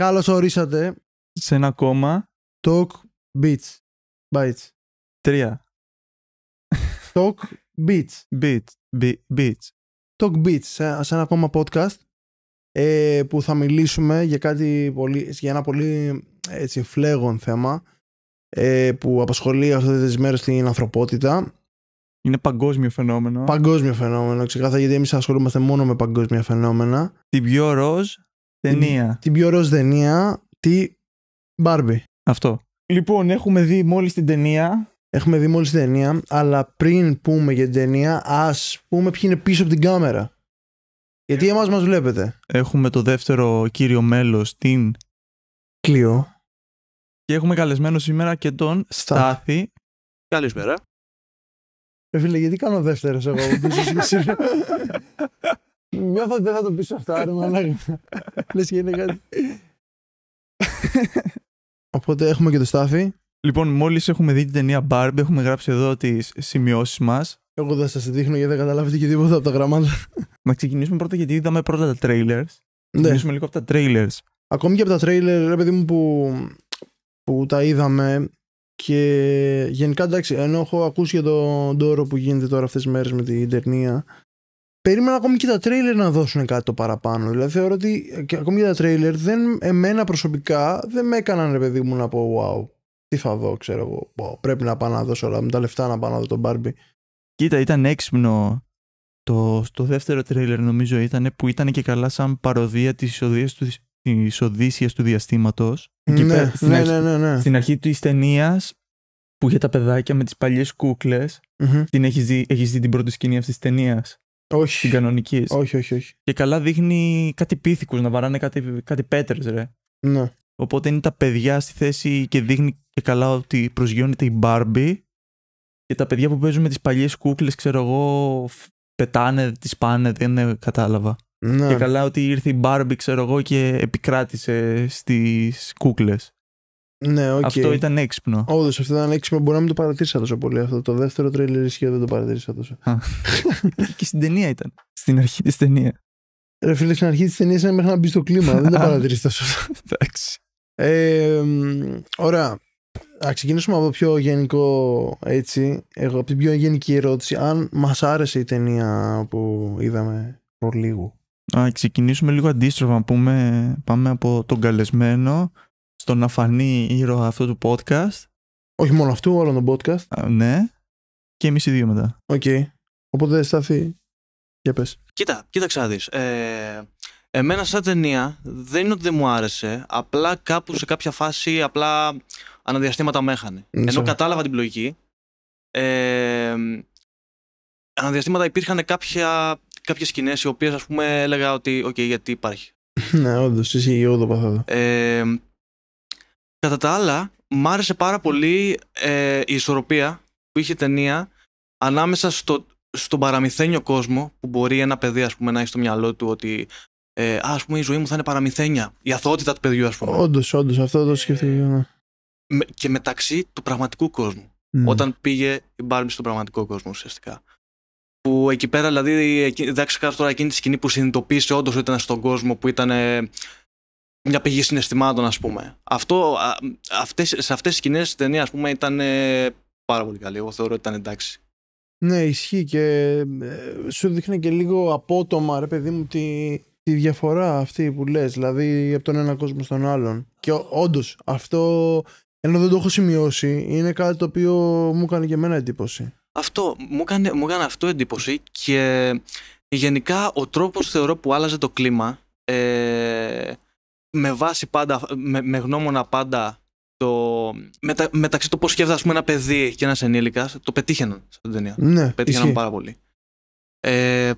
Καλώς ορίσατε. Σε ένα ακόμα. Talk Beats. Bites. Τρία. Talk Beats. Beats. Be- beats. Talk Beats. Σε, σε ένα ακόμα podcast ε, που θα μιλήσουμε για κάτι πολύ, για ένα πολύ έτσι, φλέγον θέμα ε, που απασχολεί αυτές τις μέρες την ανθρωπότητα. Είναι παγκόσμιο φαινόμενο. Παγκόσμιο φαινόμενο, ξεκάθαρα γιατί εμείς ασχολούμαστε μόνο με παγκόσμια φαινόμενα. Την πιο ροζ ταινία. Την πιο ροζ ταινία, τη Barbie. Αυτό. Λοιπόν, έχουμε δει μόλις την ταινία. Έχουμε δει μόλις την ταινία, αλλά πριν πούμε για την ταινία, ας πούμε ποιοι είναι πίσω από την κάμερα. Γιατί εμάς μας βλέπετε. Έχουμε το δεύτερο κύριο μέλος, την... Κλείο. Και έχουμε καλεσμένο σήμερα και τον Στάθη. Στάθη. Καλησπέρα. Ρε φίλε, γιατί κάνω δεύτερος εγώ που πίσω σήμερα; Νιώθω ότι δεν θα το πεις αυτά, ρε μαλάκα. Λες και είναι κάτι. Οπότε έχουμε και το Στάθη. Λοιπόν, μόλις έχουμε δει την ταινία Barbie, έχουμε γράψει εδώ τις σημειώσεις μας. Εγώ δεν σας δείχνω γιατί δεν καταλάβετε και τίποτα από τα γραμμάτα. Να ξεκινήσουμε πρώτα γιατί είδαμε πρώτα τα trailers. Ναι. Ξεκινήσουμε λίγο από τα trailers. Ακόμη και από τα τρέιλερ, ρε παιδί μου, που, που τα είδαμε και γενικά εντάξει, ενώ έχω ακούσει για τον τόρο που γίνεται τώρα αυτές τις μέρες με την ταινία, περίμενα ακόμη και τα τρέιλερ να δώσουν κάτι το παραπάνω. Δηλαδή θεωρώ ότι και ακόμη και τα τρέιλερ δεν, εμένα προσωπικά δεν με έκαναν ρε παιδί μου να πω wow, τι θα δω, ξέρω εγώ. Wow, πρέπει να πάω να δώσω όλα με τα λεφτά να πάω να δω τον Barbie. Κοίτα, ήταν έξυπνο. Το, το δεύτερο τρέιλερ νομίζω ήταν που ήταν και καλά σαν παροδία της Οδύσσιας του, της Οδύσσιας του διαστήματος. Εκεί Ναι, πέρα, στην, ναι, αρχή, ναι, ναι, ναι. στην αρχή της ταινίας που είχε τα παιδάκια με τις παλιές κούκλες Μμμ. την έχεις δει, έχεις δει την πρώτη σκηνή αυτής της ταινίας, την Όχι. κανονικής. όχι, όχι, όχι. Και καλά δείχνει κάτι πίθηκους να βαράνε κάτι, κάτι πέτρες ρε. Ναι. Οπότε είναι τα παιδιά στη θέση και δείχνει και καλά ότι προσγειώνεται η Barbie και τα παιδιά που παίζουν με τις παλιές κούκλες, ξέρω εγώ, φ- πετάνε, τις πάνε, δεν ε, κατάλαβα. ναι. Και καλά ότι ήρθε η Barbie, ξέρω εγώ, και επικράτησε στις κούκλες. Ναι, οκ. Αυτό ήταν έξυπνο. Όντως, αυτό ήταν έξυπνο. Μπορεί να μην το παρατήρησα τόσο πολύ αυτό. Το δεύτερο τρέιλερ ισχύει δεν το παρατήρησα τόσο. και στην ταινία ήταν. Στην αρχή της ταινίας. Ρε φίλε, στην αρχή της ταινίας είναι μέχρι να μπει στο κλίμα. δεν το παρατηρήσει τόσο. Εντάξει. Ε, μ, ωραία. Να ξεκινήσουμε από το πιο γενικό έτσι. Εγώ, από την πιο γενική ερώτηση. Αν μας άρεσε η ταινία που είδαμε προλίγου. Α, ξεκινήσουμε λίγο αντίστροφα. Να πούμε, πάμε από τον καλεσμένο στον αφανή ήρωα αυτού του podcast. Όχι μόνο αυτού, όλων των podcast. Α, ναι. Και εμείς οι δύο μετά. Οκ. Οπότε Στάθη. Για πες. Κοίτα, κοίταξε να δεις. Ε, εμένα σαν ταινία δεν είναι ότι δεν μου άρεσε. Απλά κάπου σε κάποια φάση απλά ανά διαστήματα με έχανε. Ναι, Ενώ σε- κατάλαβα τη λογική. Ε, ανά διαστήματα υπήρχαν κάποια, κάποιες σκηνές οι οποίες ας πούμε έλεγα ότι οκ γιατί υπάρχει. ναι, όντως. Εσύ εγώ το παθαίνω. εδώ. Ε, κατά τα άλλα, μ' άρεσε πάρα πολύ ε, η ισορροπία που είχε η ταινία ανάμεσα στο, στον παραμυθένιο κόσμο που μπορεί ένα παιδί ας πούμε, να έχει στο μυαλό του ότι ε, «Α, ας πούμε η ζωή μου θα είναι παραμυθένια. Η αθωότητα του παιδιού ας πούμε. Όντως, όντως. Αυτό το σκέφτηκα. ναι. Με- και μεταξύ του πραγματικού κόσμου. Ναι. Όταν πήγε η Μπάρμπι στον πραγματικό κόσμο ουσιαστικά. Που εκεί πέρα, δηλαδή, εκεί- δεν ξεχάσω τώρα εκείνη τη σκηνή που συνειδητοποίησε όντως ότι ήταν στον κόσμο που ήταν ε, μια πηγή συναισθημάτων, ας πούμε. Αυτό, α, αυτές, σε αυτές τις σκηνές η ταινίας, ας πούμε, ήταν ε, πάρα πολύ καλή. Εγώ θεωρώ ότι ήταν εντάξει. Ναι, ισχύει και ε, σου δείχνει και λίγο απότομα, ρε παιδί μου, τη, τη διαφορά αυτή που λες, δηλαδή από τον ένα κόσμο στον άλλον. Και όντως, αυτό, ενώ δεν το έχω σημειώσει, είναι κάτι το οποίο μου έκανε και εμένα εντύπωση. Αυτό μου έκανε, μου έκανε αυτό εντύπωση και γενικά ο τρόπος θεωρώ που άλλαζε το κλίμα ε, με βάση πάντα, με, με γνώμονα πάντα το, μετα, μεταξύ το πώς σκέφτεται ας πούμε, ένα παιδί και ένας ενήλικας το πετύχαιναν στην ταινία. Ναι, Πετύχαιναν ισχύει. πάρα πολύ. Ε,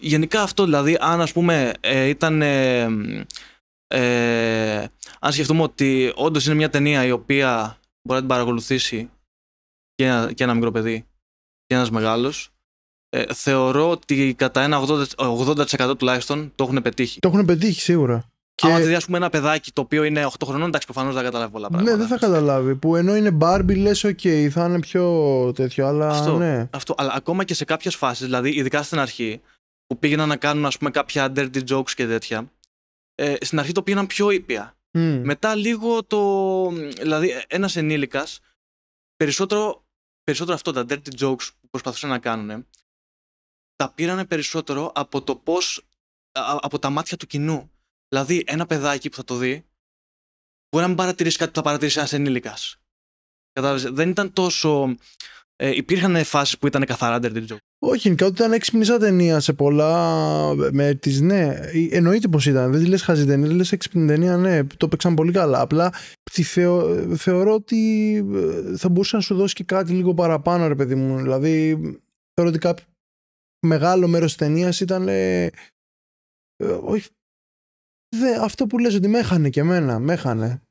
γενικά αυτό δηλαδή αν ας πούμε ε, ήταν ε, ε, αν σκεφτούμε ότι όντως είναι μια ταινία η οποία μπορεί να την παρακολουθήσει και ένα, και ένα μικρό παιδί και ένας μεγάλος ε, θεωρώ ότι κατά ένα 80%, 80% τουλάχιστον το έχουν πετύχει. Το έχουν πετύχει σίγουρα. Και... Άμα Και- δεις ας πούμε ένα παιδάκι το οποίο είναι 8 χρονών, εντάξει προφανώς δεν θα καταλάβει πολλά πράγματα. Ναι, δεν θα καταλάβει. Που ενώ είναι Barbie, λες, οκ, θα είναι πιο τέτοιο, αλλά Αυτό. ναι. Αυτό, αλλά ακόμα και σε κάποιες φάσεις, δηλαδή ειδικά στην αρχή, που πήγαιναν να κάνουν ας πούμε, κάποια dirty jokes και τέτοια, ε, στην αρχή το πήγαιναν πιο ήπια. Μμ. Μετά λίγο το. Δηλαδή, ένας ενήλικας, περισσότερο, περισσότερο αυτό, τα dirty jokes που προσπαθούσαν να κάνουν, τα πήρανε περισσότερο από το πώς. από τα μάτια του κοινού. Δηλαδή, ένα παιδάκι που θα το δει, μπορεί να μην παρατηρήσει κάτι που θα παρατηρήσει ένας ενήλικας. Κατάλαβες; Δεν ήταν τόσο. Ε, υπήρχαν φάσεις που ήταν καθαρά dirty jokes. Όχι, γενικά ότι ήταν έξυπνη σαν ταινία σε πολλά. Με τις, ναι, ε, εννοείται πως ήταν. Δεν τη λες χαζή ταινία, λες έξυπνη ταινία, ναι, το παίξαν πολύ καλά. Απλά τη θεω, θεωρώ ότι ε, θα μπορούσε να σου δώσει και κάτι λίγο παραπάνω, ρε παιδί μου. Δηλαδή, θεωρώ ότι κάποιο μεγάλο μέρος της ταινίας ήταν. Ε, ε, όχι. Δε, αυτό που λες ότι με έχανε και εμένα, με έχανε.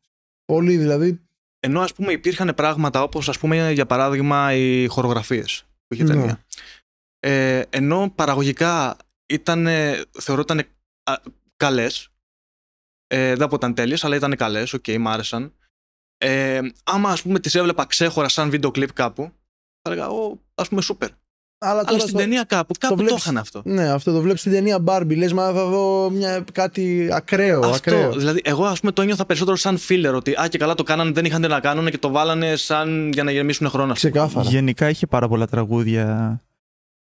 Πολύ δηλαδή. Ενώ ας πούμε υπήρχαν πράγματα όπως ας πούμε για παράδειγμα οι χορογραφίες που είχε Ναι. ταινία. Ε, ενώ παραγωγικά ήταν, θεωρώ ήταν καλές. Ε, δεν πω ήταν τέλειες, αλλά ήταν καλές. Οκ, μ' άρεσαν. Ε, άμα ας πούμε τις έβλεπα ξέχωρα σαν βίντεο κλιπ κάπου, θα έλεγα, Ω, ας πούμε, σούπερ. Αλλά, Αλλά τώρα στην στο- ταινία κάπου, κάπου το, βλέπεις- είχαν αυτό. Ναι, αυτό το βλέπεις στην ταινία Barbie. Λες, μα θα δω μια, κάτι ακραίο. Αυτό, ακραίο. δηλαδή, εγώ ας πούμε το ένιωθα περισσότερο σαν filler ότι α και καλά το κάνανε, δεν είχαν τι να κάνουν και το βάλανε σαν για να γεμίσουν χρόνο. ας πούμε. Ξεκάθαρα. Γενικά είχε πάρα πολλά τραγούδια.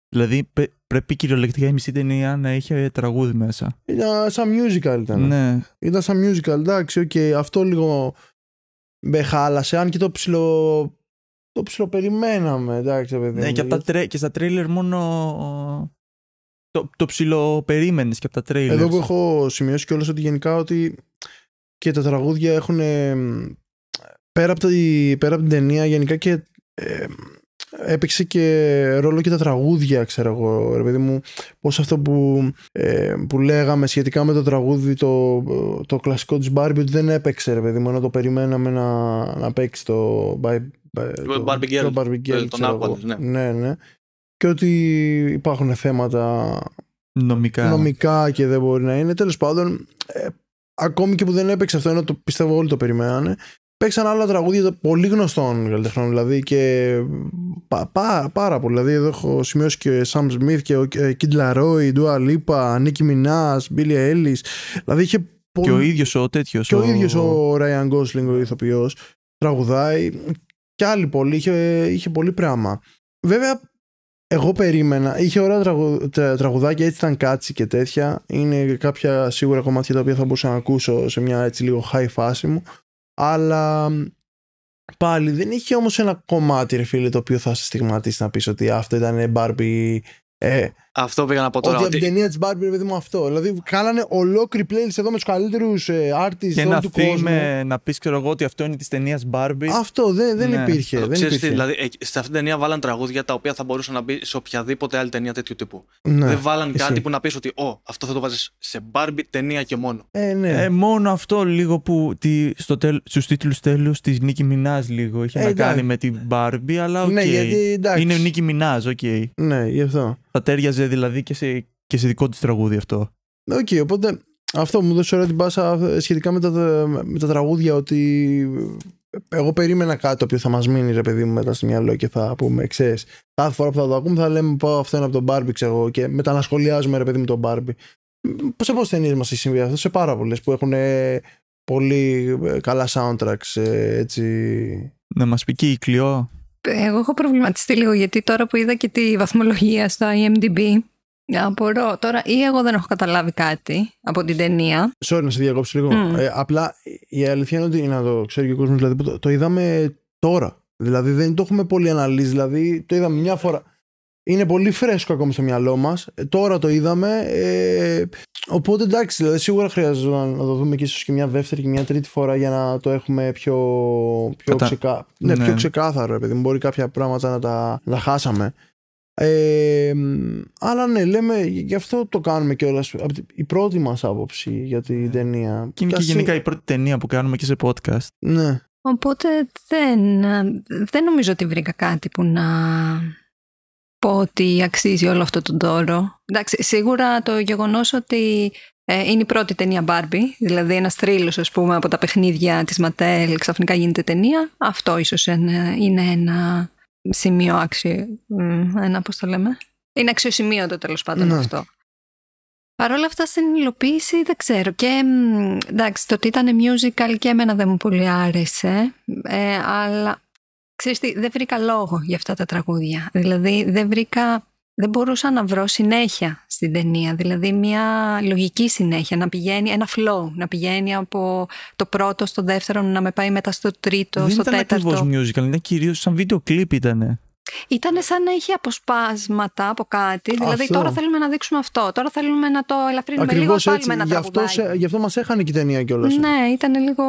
Δηλαδή πε- πρέπει κυριολεκτικά η μισή ταινία να είχε τραγούδι μέσα. Ήταν σαν musical ήταν. Ναι. Ήταν σαν musical, εντάξει, οκ. Αυτό λίγο με χάλασε, αν και το ψιλο... Το ψιλοπεριμέναμε, εντάξει, παιδί ναι μου, και, από τα γιατί- τρέ, και στα τρέιλερ μόνο. Το, το ψιλοπερίμενε και από τα τρέιλερ. Εδώ που έχω σημειώσει κιόλας ότι γενικά ότι και τα τραγούδια έχουν ε, πέρα από, τη, πέρα από την ταινία γενικά και ε, έπαιξε και ρόλο και τα τραγούδια ξέρω εγώ ρε παιδί μου πως αυτό που, ε, που λέγαμε σχετικά με το τραγούδι το, το κλασικό της Barbie ότι δεν έπαιξε ρε παιδί μου ενώ το περιμέναμε να, να παίξει το, Barbie- το, Barbie Girl, το Barbie Girl, τον ξέρω εγώ. άκουαλες, ναι. ναι ναι και ότι υπάρχουν θέματα Νομικά. νομικά και δεν μπορεί να είναι. Τέλος πάντων, ε, ακόμη και που δεν έπαιξε αυτό, ενώ το πιστεύω όλοι το περιμένανε, παίξαν άλλα τραγούδια πολύ γνωστών καλλιτεχνών. Δηλαδή και πα, πα- πάρα πολύ. Δηλαδή, εδώ έχω σημειώσει και Sam Smith και ο ε, Kid Laroi, Dua Lipa, Nicki Minaj, Billie Ellis. Δηλαδή είχε πολύ. Και ο ίδιος ο τέτοιος. Και ο ίδιος ο Ryan Gosling, ο ηθοποιός, τραγουδάει. Και άλλοι πολλοί, είχε, είχε πολύ πράγμα. Βέβαια, εγώ περίμενα. Είχε ωραία τραγου, τρα- τραγουδάκια, έτσι ήταν κάτσι και τέτοια. Είναι κάποια σίγουρα κομμάτια τα οποία θα μπορούσα να ακούσω σε μια έτσι λίγο high φάση μου. Αλλά πάλι δεν είχε όμως ένα κομμάτι, ρε φίλε, το οποίο θα σε στιγματίσει να πεις ότι αυτό ήταν Barbie. Ε, Αυτό πήγα να πω τώρα. ότι από Ότι, την ταινία της Barbie, ρε παιδί μου, αυτό. Δηλαδή, κάνανε ολόκληρη playlist εδώ με τους καλύτερους ε, artists Και όλου ένα του κόσμου. theme να πεις, ξέρω εγώ, ότι αυτό είναι της ταινίας Barbie. Αυτό δεν, δεν Ναι. υπήρχε. Δεν ξέρεις τι, υπήρχε. δηλαδή, ε, σε αυτήν την ταινία βάλαν τραγούδια τα οποία θα μπορούσαν να μπει σε οποιαδήποτε άλλη ταινία τέτοιου τύπου. ναι. δεν βάλαν ισχύει. κάτι που να πεις ότι Ω, αυτό θα το βάζεις σε Barbie ταινία και μόνο. Ε, ναι. Ε, μόνο αυτό λίγο που τη, στο τέλ, στους τίτλους τέλους της Nicki Minaj λίγο είχε Ε, να εντάξει. κάνει με την Barbie αλλά οκ. Ναι, γιατί εντάξει. Είναι Nicki Minaj, οκ. Ναι, γι' αυτό. Θα ταίριαζε δηλαδή και σε, και σε δικό της τραγούδι αυτό. Οκ, οπότε αυτό μου 'δωσε ωραία την πάσα σχετικά με τα, με τα τραγούδια ότι εγώ περίμενα κάτι το οποίο θα μας μείνει ρε παιδί μου μετά στο μυαλό και θα πούμε ξέρεις κάθε φορά που θα το ακούμε θα λέμε πω αυτό είναι από τον Barbie ξέρω εγώ και μετά να σχολιάζουμε ρε παιδί μου τον Barbie σε πόσες ταινίες μας έχει συμβεί αυτό σε πάρα πολλές που έχουν ε, πολύ ε, καλά soundtracks ε, έτσι Να μας πει και η Κλειό. Εγώ έχω προβληματιστεί λίγο γιατί τώρα που είδα και τη βαθμολογία στο IMDb απορώ τώρα ή εγώ δεν έχω καταλάβει κάτι από την ταινία Sorry να σε διακόψω λίγο. Μμ. Ε, απλά η αλήθεια είναι ότι να το ξέρει και ο κόσμος, δηλαδή, που το, το είδαμε τώρα. Δηλαδή δεν το έχουμε πολύ αναλύσει. Δηλαδή το είδαμε μια φορά. Είναι πολύ φρέσκο ακόμη στο μυαλό μας. τώρα το είδαμε. Ε, οπότε εντάξει, δηλαδή σίγουρα χρειάζεται να, να το δούμε και ίσως και μια δεύτερη και μια τρίτη φορά για να το έχουμε πιο, πιο, Κατα- ξεκα... ναι, Ναι. πιο ξεκάθαρο. Επειδή μπορεί κάποια πράγματα να τα, να τα χάσαμε. Ε, μ, αλλά ναι, λέμε γι' αυτό το κάνουμε κιόλας. Η πρώτη μας άποψη για την ταινία. Και είναι και ας γενικά η πρώτη ταινία που κάνουμε και σε podcast. Ναι. οπότε δεν, δεν νομίζω ότι βρήκα κάτι που να πω ότι αξίζει όλο αυτό το δώρο εντάξει σίγουρα το γεγονός ότι ε, είναι η πρώτη ταινία Barbie δηλαδή ένας θρύλος ας πούμε από τα παιχνίδια της Mattel ξαφνικά γίνεται ταινία αυτό ίσως είναι, είναι ένα σημείο άξιο μ, ένα πώς το λέμε είναι αξιοσημείωτο τέλος πάντων Ναι. αυτό Παρ' όλα αυτά στην υλοποίηση δεν ξέρω. Και μ, εντάξει, το ότι ήταν musical και εμένα δεν μου πολύ άρεσε. Ε, αλλά ξέρεις τι, δεν βρήκα λόγο για αυτά τα τραγούδια. Δηλαδή δεν βρήκα, δεν μπορούσα να βρω συνέχεια στην ταινία. Δηλαδή μια λογική συνέχεια, να πηγαίνει ένα flow, να πηγαίνει από το πρώτο στο δεύτερο, να με πάει μετά στο τρίτο, Δεν στο ήταν τέταρτο. ακριβώς musical, ήταν κυρίως σαν βίντεο κλιπ ήταν. Ήταν σαν να είχε αποσπάσματα από κάτι. Δηλαδή, Αυτό. τώρα θέλουμε να δείξουμε αυτό. Τώρα θέλουμε να το ελαφρύνουμε λίγο. Ακριβώς Πάλι έτσι. με ένα Γι' αυτό, τραγουδάκι. σε- γι' αυτό μας έχανε και η ταινία κιόλας. Ναι, ήταν λίγο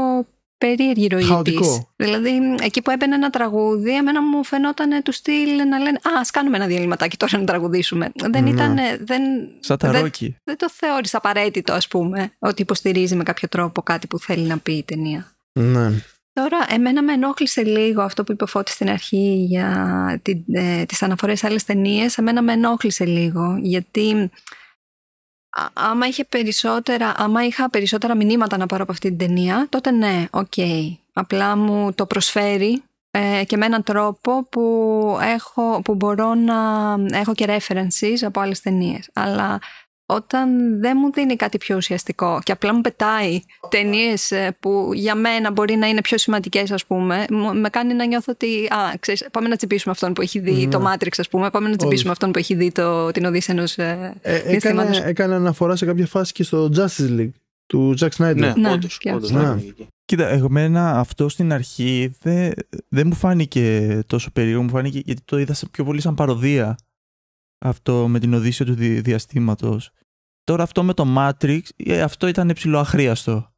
περίεργη η ροή Χαοτικό. της. Δηλαδή, εκεί που έμπαινε ένα τραγούδι, εμένα μου φαινόταν του στυλ να λένε Α, ας κάνουμε ένα διαλυματάκι τώρα να τραγουδήσουμε. Δεν Ναι. ήταν. Δεν, Σαν τα δεν, ρόκι. δεν το θεώρησα απαραίτητο, ας πούμε, ότι υποστηρίζει με κάποιο τρόπο κάτι που θέλει να πει η ταινία. Ναι. Τώρα, εμένα με ενόχλησε λίγο αυτό που είπε ο Φώτης στην αρχή για την, ε, τις αναφορές σε άλλες ταινίες. Εμένα με ενόχλησε λίγο, γιατί α- άμα, είχε περισσότερα, άμα είχα περισσότερα μηνύματα να πάρω από αυτή την ταινία, τότε ναι, οκ. Απλά μου το προσφέρει ε, και με έναν τρόπο που, έχω, που μπορώ να έχω και references από άλλες ταινίες. Αλλά όταν δεν μου δίνει κάτι πιο ουσιαστικό και απλά μου πετάει ταινίες που για μένα μπορεί να είναι πιο σημαντικές, ας πούμε, μου- με κάνει να νιώθω ότι. Α, ξέρεις, πάμε να τσιμπήσουμε αυτόν που έχει δει Ναι. το Matrix, ας πούμε. Πάμε να τσιμπήσουμε αυτόν που έχει δει το, την Οδύσσεια ενός. Ε, έκανε, έκανε αναφορά σε κάποια φάση και στο Justice League του Jack Snyder. Ναι, Ναι, όντως, και όντως, αυτό. ναι. Ναι. Κοίτα, εμένα αυτό στην αρχή δεν δεν μου φάνηκε τόσο περίεργο, μου φάνηκε γιατί το είδα σε- πιο πολύ σαν παροδία αυτό με την Οδύσσια του δι, διαστήματος. Τώρα αυτό με το Matrix, ε, αυτό ήταν ψηλό αχρίαστο.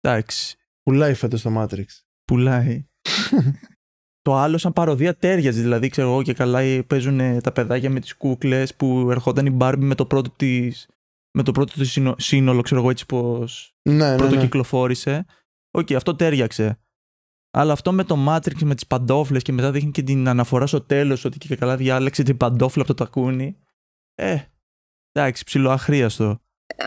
Εντάξει, Πουλάει φέτος το Matrix. πουλάει. το άλλο σαν παροδία τέριαζε, δηλαδή ξέρω εγώ και καλά ε, παίζουν ε, τα παιδάκια με τις κούκλες που ερχόταν η Barbie με το πρώτο της, με το πρώτο της σύνο- σύνολο, ξέρω εγώ έτσι πως Ναι, ναι, πρώτο ναι. κυκλοφόρησε. Οκ, αυτό ταίριαξε. Αλλά αυτό με το Matrix με τις παντόφλες και μετά δείχνει και την αναφορά στο τέλος ότι και καλά διάλεξε την παντόφλα από το τακούνι. Ε, εντάξει, ψιλοαχρείαστο.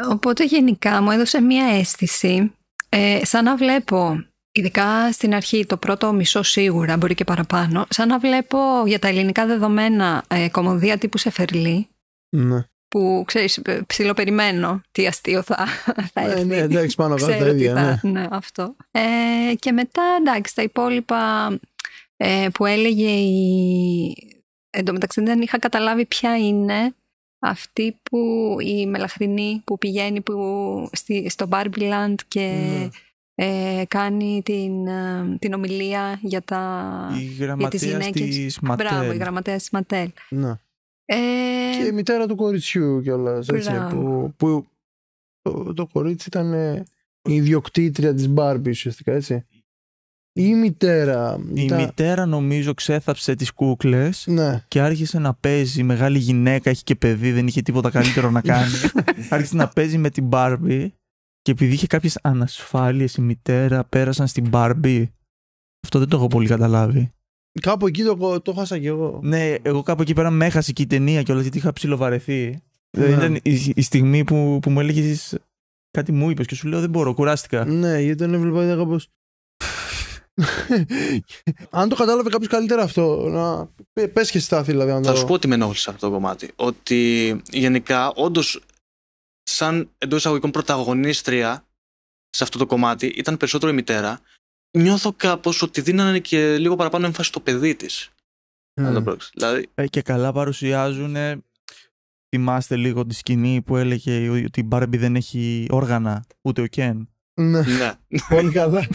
Οπότε γενικά μου έδωσε μία αίσθηση, ε, σαν να βλέπω, ειδικά στην αρχή, το πρώτο μισό σίγουρα, μπορεί και παραπάνω, σαν να βλέπω για τα ελληνικά δεδομένα ε, κωμωδία τύπου Σεφερλί, ναι. Που ξέρεις, ε, ψιλοπεριμένω τι αστείο θα, θα Ναι, έρθει. ναι, εντάξει, πάνω κάτω τα Ξέρω τι ίδια. Ναι. θα, ναι, αυτό. Ε, και μετά, εντάξει, τα υπόλοιπα ε, που έλεγε η... Εν τω μεταξύ δεν είχα καταλάβει ποια είναι αυτή που η μελαχρινή που πηγαίνει που, στη, στο Barbie Land και Ναι. ε, κάνει την, ε, την ομιλία για τα... Η γραμματέας γυναίκες. της Μπράβο, η Ματέλ. γραμματέα της Ματέλ. Ναι. Ε, Και η μητέρα του κοριτσιού κιόλας. Μπράβο. Που, που το, το κορίτσι ήταν ε, η ιδιοκτήτρια της Μπάρμπι ουσιαστικά έτσι. Η μητέρα. Η ήταν- μητέρα νομίζω ξέθαψε τις κούκλες Ναι. και άρχισε να παίζει μεγάλη γυναίκα, έχει και παιδί, δεν είχε τίποτα καλύτερο να κάνει. άρχισε να παίζει με την Barbie και επειδή είχε κάποιες ανασφάλειες η μητέρα πέρασαν στην Barbie. Αυτό δεν το έχω πολύ καταλάβει. Κάπου εκεί το, το χάσα κι εγώ. Ναι, εγώ κάπου εκεί πέρα με έχασε και η ταινία και όλα γιατί είχα ψιλοβαρεθεί. Ναι. Ήταν η, η στιγμή που, που μου έλεγες κάτι μου είπες και σου λέω δεν μπορώ, κουράστηκα. Ναι, γιατί τον έβλεπα ήταν κάπως... αν το κατάλαβε κάποιος καλύτερα αυτό, να πε- πες και στάθη δηλαδή. Αν Θα το... σου πω ότι με ενόχλησε αυτό το κομμάτι. Ότι γενικά, όντως, σαν εντός εισαγωγικών πρωταγωνίστρια σε αυτό το κομμάτι, ήταν περισσότερο η μητέρα. Νιώθω κάπως ότι δίνανε και λίγο παραπάνω έμφαση στο παιδί της. Μμ. Δηλαδή, Ε, και καλά παρουσιάζουν. Θυμάστε λίγο τη σκηνή που έλεγε ότι η Barbie δεν έχει όργανα, ούτε ο Ken. Ναι, ναι. πολύ καλά.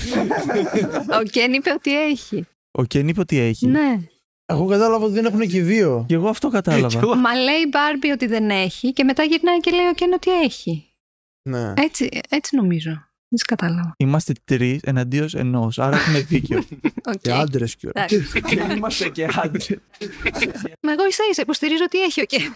ο Κέν είπε ότι έχει. Ο Ken είπε ότι έχει. Ναι. Εγώ κατάλαβα ότι δεν έχουν και οι δύο. Και εγώ αυτό κατάλαβα. Μα λέει η Μπάρμπι ότι δεν έχει και μετά γυρνάει και λέει ο Κέν ότι έχει. Ναι. Έτσι, έτσι νομίζω. Δεν σε κατάλαβα. Είμαστε τρεις εναντίον ενός, άρα έχουμε δίκιο. Οκ. Και άντρες κιόλας. Εντάξει. και είμαστε και άντρες. Μα εγώ ίσα ίσα υποστηρίζω ότι έχει ο Κεν.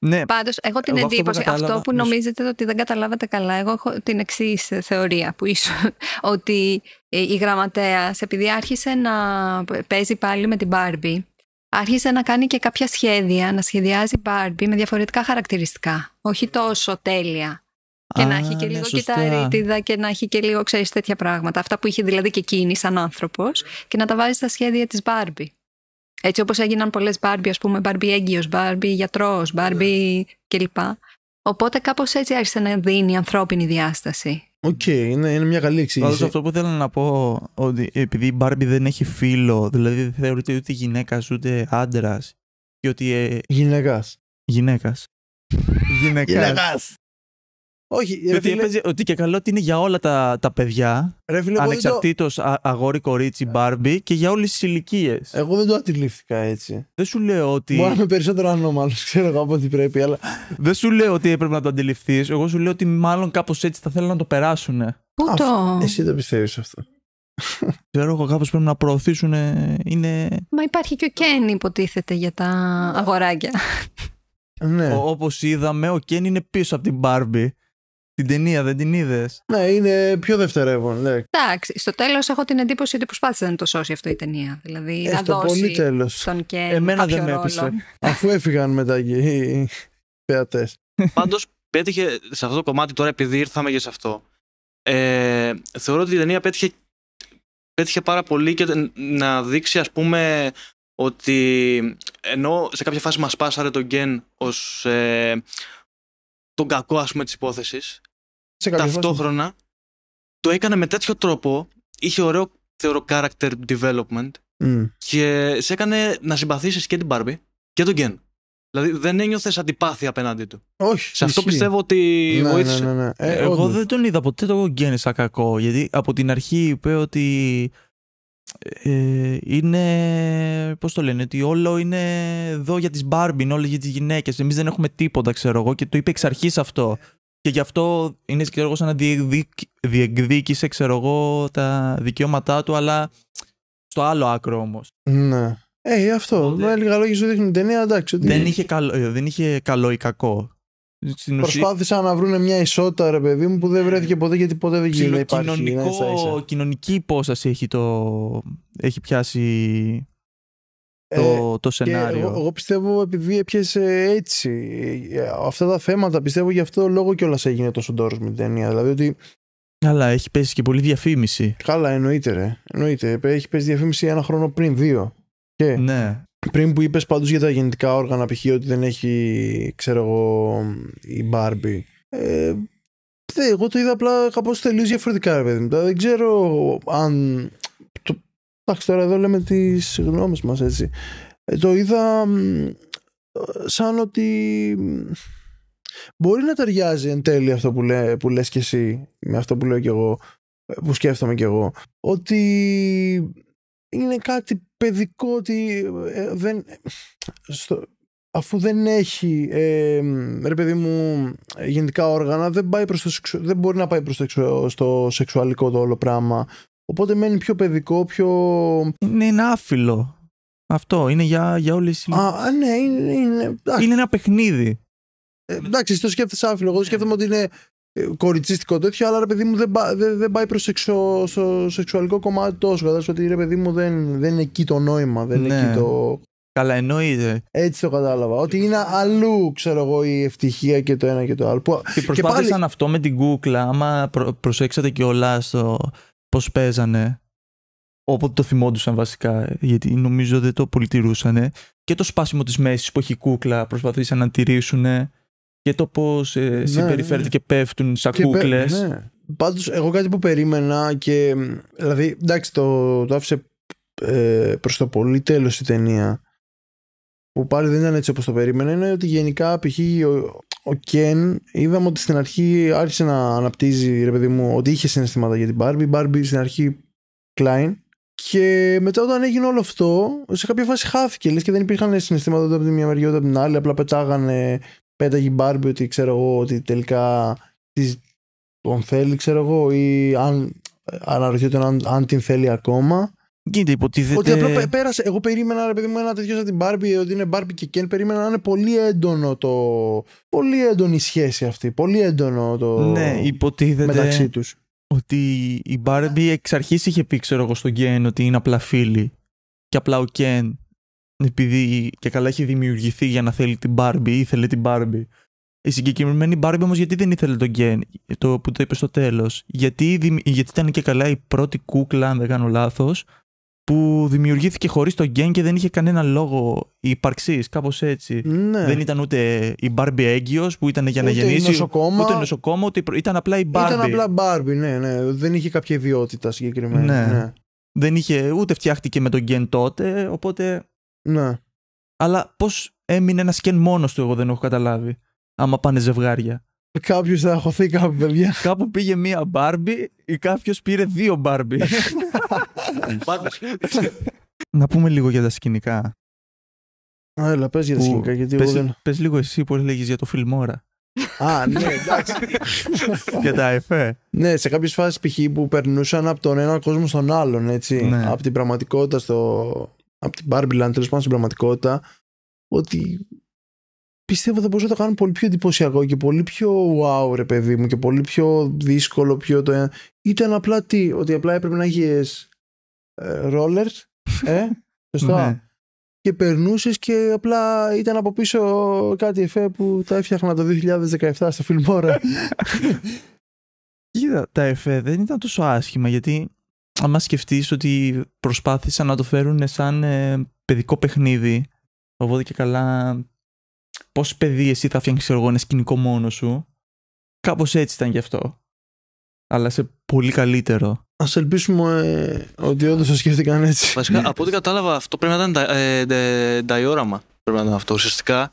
ναι, Πάντως, έχω την Εγώ αυτό που εντύπωση, αυτό, κατάλαβα- που ναι, σου- νομίζετε ότι δεν καταλάβατε καλά, εγώ έχω την εξής θεωρία που ίσως. ότι ε, η γραμματέας, επειδή άρχισε να παίζει πάλι με την Μπάρμπι, άρχισε να κάνει και κάποια σχέδια, να σχεδιάζει Μπάρμπι με διαφορετικά χαρακτηριστικά. Όχι τόσο τέλεια. Και να Α, έχει και ναι, λίγο σωστά. κυτταρίτιδα και να έχει και λίγο, ξέρεις, τέτοια πράγματα. Αυτά που είχε δηλαδή και εκείνη σαν άνθρωπος και να τα βάζει στα σχέδια της Μπάρμπι. Έτσι όπως έγιναν πολλές Μπάρμπι, ας πούμε, Μπάρμπι έγκυος, Μπάρμπι γιατρός, Μπάρμπι κλπ. Οπότε κάπως έτσι άρχισε να δίνει ανθρώπινη διάσταση. Οκ, είναι, είναι μια καλή εξήγηση. Πάντως αυτό που θέλω να πω ότι επειδή η Barbie δεν έχει φίλο, δηλαδή δεν θεωρείται ούτε γυναίκα ούτε άντρας. Και ότι. Ε, Γυναικάς. γυναίκας. Γυναίκας. Όχι, ρε Και ότι φίλε, έπαιζε ότι και καλό ότι είναι για όλα τα, τα παιδιά, ρε φίλε, εγώ, δεν το, ανεξαρτήτως αγόρι, κορίτσι, Barbie και για όλες τις ηλικίες. εγώ δεν το αντιλήφθηκα έτσι. Δεν σου λέω ότι. Μπορεί να είμαι περισσότερο ανώμαλος, ξέρω εγώ από ό,τι πρέπει, αλλά. Δεν σου λέω ότι έπρεπε να το αντιληφθείς. Εγώ σου λέω ότι μάλλον κάπως έτσι θα θέλουν να το περάσουν. Πού Αφ- το... Εσύ δεν πιστεύεις αυτό. Ξέρω εγώ, κάπως πρέπει να προωθήσουν. Είναι. Μα υπάρχει και ο Κέν υποτίθεται για τα αγοράκια. Ναι. Όπως είδαμε, ο Κέν είναι πίσω από την Barbie. Την ταινία, δεν την είδες; ναι, είναι πιο δευτερεύον. Ναι. Εντάξει, στο τέλος έχω την εντύπωση ότι προσπάθησε να το σώσει αυτό η ταινία. Δηλαδή Ε, να στο πολύ δώσει τέλος. στον Κέν Εμένα κάποιο δεν με ρόλο. έπεισε. Αφού έφυγαν μετά και οι θεατές. Πάντως πέτυχε σε αυτό το κομμάτι τώρα, επειδή ήρθαμε και σε αυτό. Ε, θεωρώ ότι η ταινία πέτυχε, πέτυχε πάρα πολύ και να δείξει, ας πούμε, ότι ενώ σε κάποια φάση μας πάσαρε τον Γκέν ως ε, τον κακό, ας πούμε, της υπόθεσης, Σε κάποια φάση. ταυτόχρονα το έκανε με τέτοιο τρόπο, είχε ωραίο, θεωρώ, character development Μμ. και σε έκανε να συμπαθήσεις και την Barbie και τον Γκέν. Δηλαδή δεν ένιωθες αντιπάθεια απέναντί του. Όχι. Σε αυτό ισχύει. πιστεύω ότι ναι, βοήθησε. Ναι, ναι, ναι. Ε, Εγώ όντως. δεν τον είδα ποτέ το Γκέν σαν κακό. Γιατί από την αρχή είπε ότι. Ε, είναι. Πώς το λένε, ότι όλο είναι εδώ για τις Barbie, είναι όλο για τις γυναίκες. Εμείς δεν έχουμε τίποτα, ξέρω εγώ. Και το είπε εξ αρχής αυτό. Και γι' αυτό είναι ξέρω εγώ, σαν να διεκδίκ- διεκδίκησε, ξέρω εγώ, τα δικαιώματά του, αλλά στο άλλο άκρο όμως. Ναι. Ε, αυτό. Οπότε- Με λίγα λόγια σου δείχνει την ταινία, εντάξει. Ότι Δεν, είχε καλό, ε, δεν είχε καλό ή κακό. Στην ουσία, Προσπάθησαν να βρουν μια ισότητα, ρε παιδί μου, που δεν βρέθηκε ποτέ γιατί ποτέ δεν γίνει να υπάρχει. Ναι, ίσα ψιλοκοινωνικό, ίσα. κοινωνική υπόσταση έχει, το, έχει πιάσει Ε, το, το Και σενάριο. εγώ, εγώ πιστεύω επειδή έπιασε έτσι ε, αυτά τα θέματα, πιστεύω γι' αυτό λόγο κιόλας έγινε τόσο ντόρος με την ταινία. Δηλαδή ότι Αλλά έχει πέσει και πολύ διαφήμιση. καλά εννοείται, ρε. Εννοείται. Έχει πέσει διαφήμιση ένα χρόνο πριν, δύο. Και Ναι. πριν που είπες πάντως για τα γεννητικά όργανα, π.χ. ότι δεν έχει, ξέρω εγώ, η Barbie. Ε, δε, εγώ το είδα απλά κάπως τελείως διαφορετικά, ρε παιδί μου. Τώρα Δεν ξέρω αν. Το, εντάξει, τώρα εδώ λέμε τις γνώμες μας, έτσι. Ε, το είδα μ, σαν ότι μ, μπορεί να ταιριάζει εν τέλει αυτό που, λέ, που λες και εσύ με αυτό που λέω κι εγώ ε, που σκέφτομαι κι εγώ ότι είναι κάτι παιδικό ότι ε, δεν, στο, αφού δεν έχει ε, ρε παιδί μου γενικά όργανα δεν, πάει προς το, σεξου- δεν μπορεί να πάει προς το εξω- στο σεξουαλικό το όλο πράγμα οπότε μένει πιο παιδικό πιο Είναι ένα άφυλο. Αυτό είναι για, για όλε τι. Α, ναι, είναι. είναι εντάξει, Είναι ένα παιχνίδι. ε, εντάξει, εσύ το σκέφτεσαι άφιλο. Εγώ σκέφτομαι ότι είναι ε, κοριτσίστικο τέτοιο, αλλά ρε παιδί μου δεν, πά- δεν, δεν πάει προς σεξο, στο σεξουαλικό κομμάτι τόσο. Κατάλαβες ότι ρε παιδί μου δεν, δεν είναι εκεί το νόημα. Δεν είναι Ναι. εκεί το. Καλά, εννοείται. Έτσι το κατάλαβα. Ότι είναι αλλού, ξέρω εγώ, η ευτυχία και το ένα και το άλλο. Που, Και προσπάθησαν πάλι- αυτό με την κούκλα. Άμα προ, προσέξατε κιόλας το πώς παίζανε. Όποτε το θυμόντουσαν βασικά, γιατί νομίζω δεν το πολυτηρούσαν. Και το σπάσιμο της μέσης που έχει η κούκλα προσπαθήσαν να τηρήσουν. Και το πώς ε, συμπεριφέρεται ναι. και πέφτουν σαν και πέ- κούκλες. Ναι. Πάντως, εγώ κάτι που περίμενα και. Δηλαδή, εντάξει, το, το άφησε ε, προς το πολύ τέλος η ταινία. Που πάλι δεν ήταν έτσι όπως το περίμενα. Είναι ότι γενικά π.χ. ο, ο Κεν είδαμε ότι στην αρχή άρχισε να αναπτύσσει ρε παιδί μου ότι είχε συναισθήματα για την Barbie. Η Barbie στην αρχή Klein. Και μετά όταν έγινε όλο αυτό, σε κάποια φάση χάθηκε. Λες και δεν υπήρχαν συναισθήματα ούτε από τη μια μεριά ούτε από την άλλη. Απλά πετάγανε, πέταγε η Barbie ότι ξέρω εγώ ότι τελικά της, τον θέλει, ξέρω εγώ, ή αν αναρωτιόταν αν, αν την θέλει ακόμα. Γίνεται, υποτίθεται. Ότι απλά πέ- πέρασε. Εγώ περίμενα, ρε παιδί μου, ένα τέτοιο σαν την Barbie, ότι είναι Barbie και Ken. Περίμενα να είναι πολύ έντονο το. Πολύ έντονη η σχέση αυτή. Πολύ έντονο το. Ναι, υποτίθεται μεταξύ τους. ότι η Barbie εξ αρχής είχε πει, ξέρω εγώ, στον Ken ότι είναι απλά φίλοι. Και απλά ο Ken, επειδή και καλά έχει δημιουργηθεί για να θέλει την Barbie, ήθελε την Barbie. Η συγκεκριμένη Barbie όμως γιατί δεν ήθελε τον Ken, το που το είπε στο τέλος; Γιατί, δημι- γιατί ήταν και καλά η πρώτη κούκλα, αν δεν κάνω λάθος, που δημιουργήθηκε χωρίς το γκέν και δεν είχε κανένα λόγο ύπαρξης, κάπως έτσι. Ναι. Δεν ήταν ούτε η Barbie έγκυος που ήταν για να Ούτε γεννήσει, νοσοκόμα. ούτε νοσοκόμα, ούτε ήταν απλά η Barbie. Ήταν απλά Barbie, ναι, ναι. Δεν είχε κάποια ιδιότητα συγκεκριμένη. Ναι. Ναι. Δεν είχε, ούτε φτιάχτηκε με τον γκέν τότε, οπότε... ναι. Αλλά πώς έμεινε ένας σκεν μόνος του, εγώ δεν έχω καταλάβει. Άμα πάνε ζευγάρια. Κάποιος θα χωθεί κάπου, παιδιά. Κάπου πήγε μία Barbie ή κάποιος πήρε δύο Barbie. να πούμε λίγο για τα σκηνικά. Α, έλα, πες για τα Που- σκηνικά, γιατί πες, εγώ δεν... πες λίγο εσύ πώς λέγεις για το Φιλμόρα. Α, ναι, εντάξει. για τα εφέ. ναι, σε κάποιες φάσεις π.χ. που περνούσαν από τον ένα κόσμο στον άλλον, έτσι. Ναι. Από την πραγματικότητα στο... Από την Barbie Land, τέλος πάντων στην πραγματικότητα, ότι πιστεύω θα μπορούσαν να το κάνουν πολύ πιο εντυπωσιακό και πολύ πιο wow, ρε παιδί μου, και πολύ πιο δύσκολο, πιο το ένα. Ήταν απλά τι, ότι απλά έπρεπε να έχεις ε, rollers, ε, σωστά. Ναι. και περνούσες και απλά ήταν από πίσω κάτι εφέ που τα έφτιαχνα το 2017 στο Φιλμόρα. Κοίτα, τα εφέ δεν ήταν τόσο άσχημα γιατί άμα σκεφτείς ότι προσπάθησαν να το φέρουν σαν ε, παιδικό παιχνίδι οπότε και καλά πώς παιδί εσύ θα φτιάχνεις εγώ ένα σκηνικό μόνος σου κάπως έτσι ήταν γι' αυτό αλλά σε πολύ καλύτερο Α ελπίσουμε ε, ότι όντως το σκέφτηκαν έτσι. Βασικά, από ό,τι κατάλαβα, αυτό πρέπει να ήταν τα- ε, ντε- διόραμα. Πρέπει να ήταν αυτό. Ουσιαστικά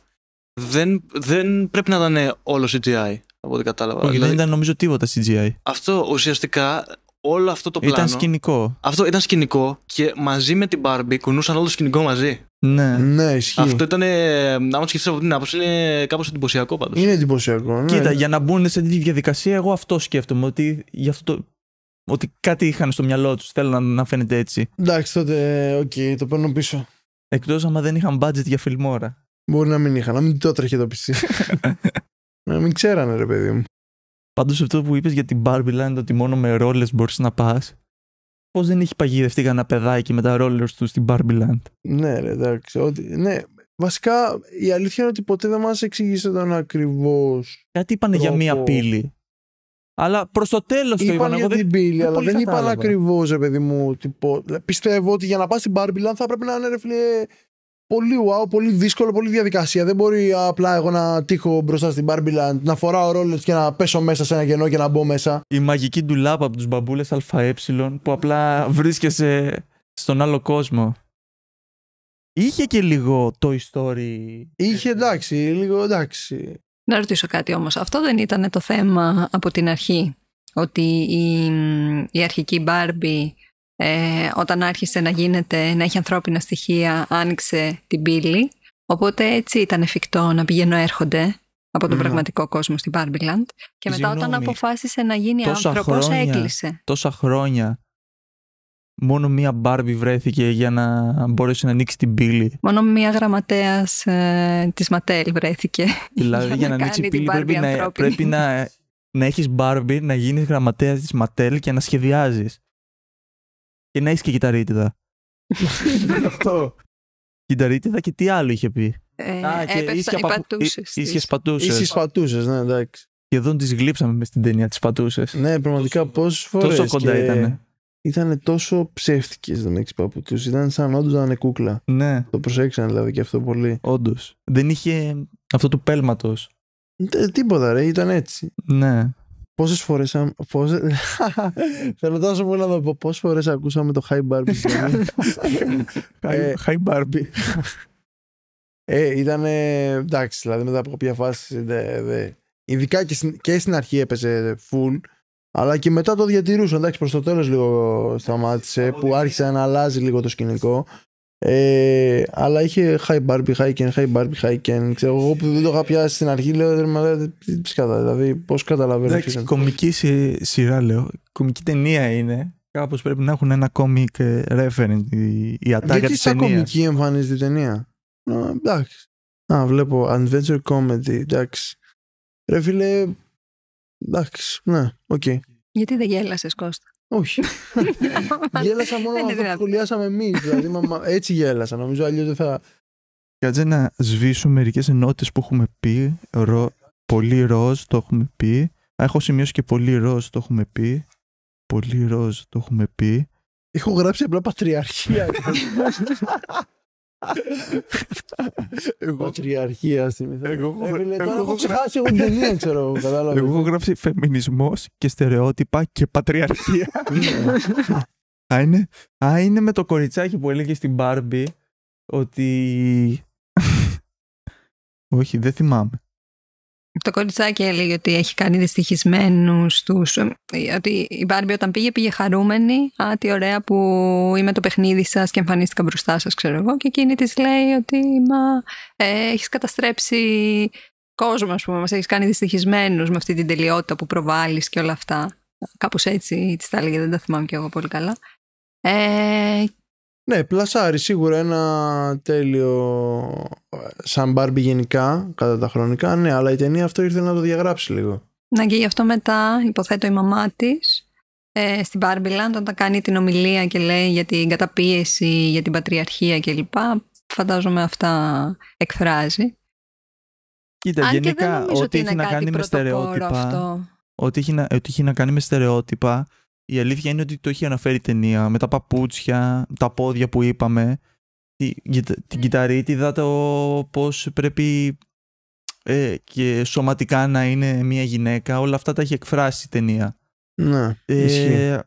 δεν, δεν πρέπει να ήταν όλο CGI. Από ό,τι κατάλαβα. Όχι, Δηλαδή, δεν ήταν νομίζω τίποτα CGI Αυτό ουσιαστικά όλο αυτό το πλάνο. ήταν σκηνικό Αυτό ήταν σκηνικό και μαζί με την Barbie κουνούσαν όλο το σκηνικό μαζί. Ναι. ναι, ισχύει. Αυτό ήταν. ε, άμα σκεφτείς από την άποψη, είναι κάπως εντυπωσιακό πάντως. Είναι εντυπωσιακό. Ναι. Κοίτα, για να μπουν σε αυτή τη διαδικασία, εγώ αυτό σκέφτομαι. Ότι, γι αυτό το, ότι κάτι είχαν στο μυαλό τους. Θέλω να, να φαίνεται έτσι. Εντάξει, τότε, ε, οκ, το παίρνω πίσω. Εκτός άμα δεν είχαν budget για φιλμόρα. Μπορεί να μην είχα, να μην το έτρεχε το PC. να μην ξέρανε, ρε παιδί μου. Πάντως αυτό που είπες για την Barbie Land, ότι μόνο με ρόλες μπορείς να πας. Πώς δεν έχει παγιδευτεί κανένα παιδάκι με τα ρόλερ του στην Barbie Land; Ναι, ρε, εντάξει. Ότι, ναι, βασικά η αλήθεια είναι ότι ποτέ δεν μας εξήγησαν ακριβώς. Κάτι είπανε για μία Τρόπο. πύλη. Αλλά προς το τέλος το Είπαν είπαν. για Εγώ την δεν... πύλη, δεν αλλά πολύ δεν είπαν κατάλαβα. ακριβώς, ρε παιδί μου. Τυπο... Πιστεύω ότι για να πας στην Barbie Land θα πρέπει να είναι ρε φίλε, πολύ wow, πολύ δύσκολο, πολύ διαδικασία. Δεν μπορεί απλά εγώ να τύχω μπροστά στην Barbie Land, να φοράω ρόλες και να πέσω μέσα σε ένα κενό και να μπω μέσα. Η μαγική ντουλάπα από τους μπαμπούλες ΑΕ που απλά βρίσκεσαι στον άλλο κόσμο. Είχε και λίγο το story. Είχε εντάξει, λίγο εντάξει. Να ρωτήσω κάτι όμως. Αυτό δεν ήταν το θέμα από την αρχή. Ότι η, η αρχική Barbie ε, όταν άρχισε να γίνεται, να έχει ανθρώπινα στοιχεία, άνοιξε την πύλη. Οπότε έτσι ήταν εφικτό να πηγαίνουν έρχονται από τον Ναι. πραγματικό κόσμο στην Barbie Land. Και μετά όταν Συγγνώμη. αποφάσισε να γίνει Τόσα άνθρωπος χρόνια. έκλεισε. Τόσα χρόνια μόνο μία Barbie βρέθηκε για να μπορέσει να ανοίξει την πύλη. Μόνο μία γραμματέας ε, της Ματέλ βρέθηκε. Δηλαδή για να ανοίξει κάνει πύλη την πρέπει, Barbie να, ανθρώπινη. πρέπει να, να έχεις Barbie, να γίνεις γραμματέας της Ματέλ και να σχεδιάζεις. Και να έχεις και κυταρίτιδα. Αυτό. Κυταρίτιδα και τι άλλο είχε πει; Ε, Α, και έπεφταν ίσια οι παπου- πατούσες ί- ίσιες της. πατούσες. Ίσες πατούσες, ναι, εντάξει. Σχεδόν τις γλύψαμε μες στην ταινία τις πατούσες. Ναι, πραγματικά πόσες φορές. Τόσο κοντά ήτανε. Ήταν τόσο ψεύτικες δεν έχεις παπούτου. Ήταν σαν όντως να είναι κούκλα. Ναι, Το προσέξαν δηλαδή και αυτό πολύ. όντως. Δεν είχε αυτό του πέλματος. Ε, τίποτα ρε, ήταν έτσι. Ναι. Πόσες φορές. Πόσες... Θέλω τόσο πολύ να το πω. Πόσες φορές ακούσαμε το High Barbie. στην ταινία. Ε, Hi Barbie. ε, ήταν. εντάξει, δηλαδή μετά από κάποια φάση. Δε, δε. Ειδικά και στην, και στην αρχή έπαιζε full. Αλλά και μετά το διατηρούσαν. Εντάξει, προς το τέλος λίγο σταμάτησε. Που άρχισε να αλλάζει λίγο το σκηνικό. Ε, αλλά είχε Hi Barbie, Hi Ken, Hi Barbie, Hi Ken. Ξέρω εγώ που δεν το είχα πιάσει στην αρχή, λέω ρε μα τι σκατά. Δηλαδή, πώς καταλαβαίνω. ποιος Εντάξει, είναι. κωμική σι- σειρά λέω. Κωμική ταινία είναι. Κάπως πρέπει να έχουν ένα comic ε, reference η, η ατάκα Γιατί της σαν ταινίας. κωμική εμφανίζεται η ταινία; Α, εντάξει. Α, βλέπω adventure comedy, εντάξει. Ρε φίλε, εντάξει, ναι, οκ. Γιατί δεν γέλασες Κώστα; Όχι. γέλασα μόνο Δεν με είναι αυτό που δυνατόν. σχολιάσαμε εμείς. Δηλαδή, μα- μα- έτσι γέλασα. Νομίζω αλλιώς δεν θα. Κάτσε να σβήσω μερικές ενότητες που έχουμε πει. Ρο, πολύ ροζ το έχουμε πει. Α, Έχω σημειώσει και πολύ ροζ το έχουμε πει. Πολύ ροζ το έχουμε πει. Έχω γράψει απλά πατριαρχία. Εγώ, πατριαρχία στη μυθολογία. Εγώ- Ε, φίλε, εγώ- Τώρα έχω εγώ- ξεχάσει εγώ την ταινία, ξέρω. Κατάλαβες. εγώ έχω γράψει φεμινισμός και στερεότυπα και πατριαρχία. Α, είναι, α, είναι με το κοριτσάκι που έλεγε στην Μπάρμπι ότι... Όχι, δεν θυμάμαι. Το κοριτσάκι έλεγε ότι έχει κάνει δυστυχισμένους τους. Ότι η Μπάρμπι όταν πήγε, πήγε χαρούμενη. Α, τι ωραία που είμαι το παιχνίδι σας και εμφανίστηκα μπροστά σας, ξέρω εγώ. Και εκείνη της λέει ότι μα ε, έχεις καταστρέψει κόσμο, ας πούμε. Μας έχεις κάνει δυστυχισμένους με αυτή την τελειότητα που προβάλλεις και όλα αυτά. Κάπως έτσι της τα έλεγε, δεν τα θυμάμαι κι εγώ πολύ καλά. Ε, Ναι, πλασάρι σίγουρα ένα τέλειο σαν Μπάρμπι γενικά κατά τα χρονικά. Ναι, αλλά η ταινία αυτό ήρθε να το διαγράψει λίγο. Να και γι' αυτό μετά υποθέτω η μαμά της ε, στην Barbieland όταν κάνει την ομιλία και λέει για την καταπίεση, για την πατριαρχία κλπ. Φαντάζομαι αυτά εκφράζει. Κοίτα, Αν και δεν γενικά, νομίζω ό,τι ότι έχει είναι να κάτι κάνει με πρωτοπόρο στερεότυπα. αυτό. Ό,τι έχει, να, ό,τι έχει να κάνει με στερεότυπα, η αλήθεια είναι ότι το έχει αναφέρει η ταινία. Με τα παπούτσια, τα πόδια που είπαμε, τη, γυτα- την κυταρίτιδα, το πώς πρέπει ε, και σωματικά να είναι μια γυναίκα. Όλα αυτά τα έχει εκφράσει η ταινία. Ναι, ισχύει. Ε,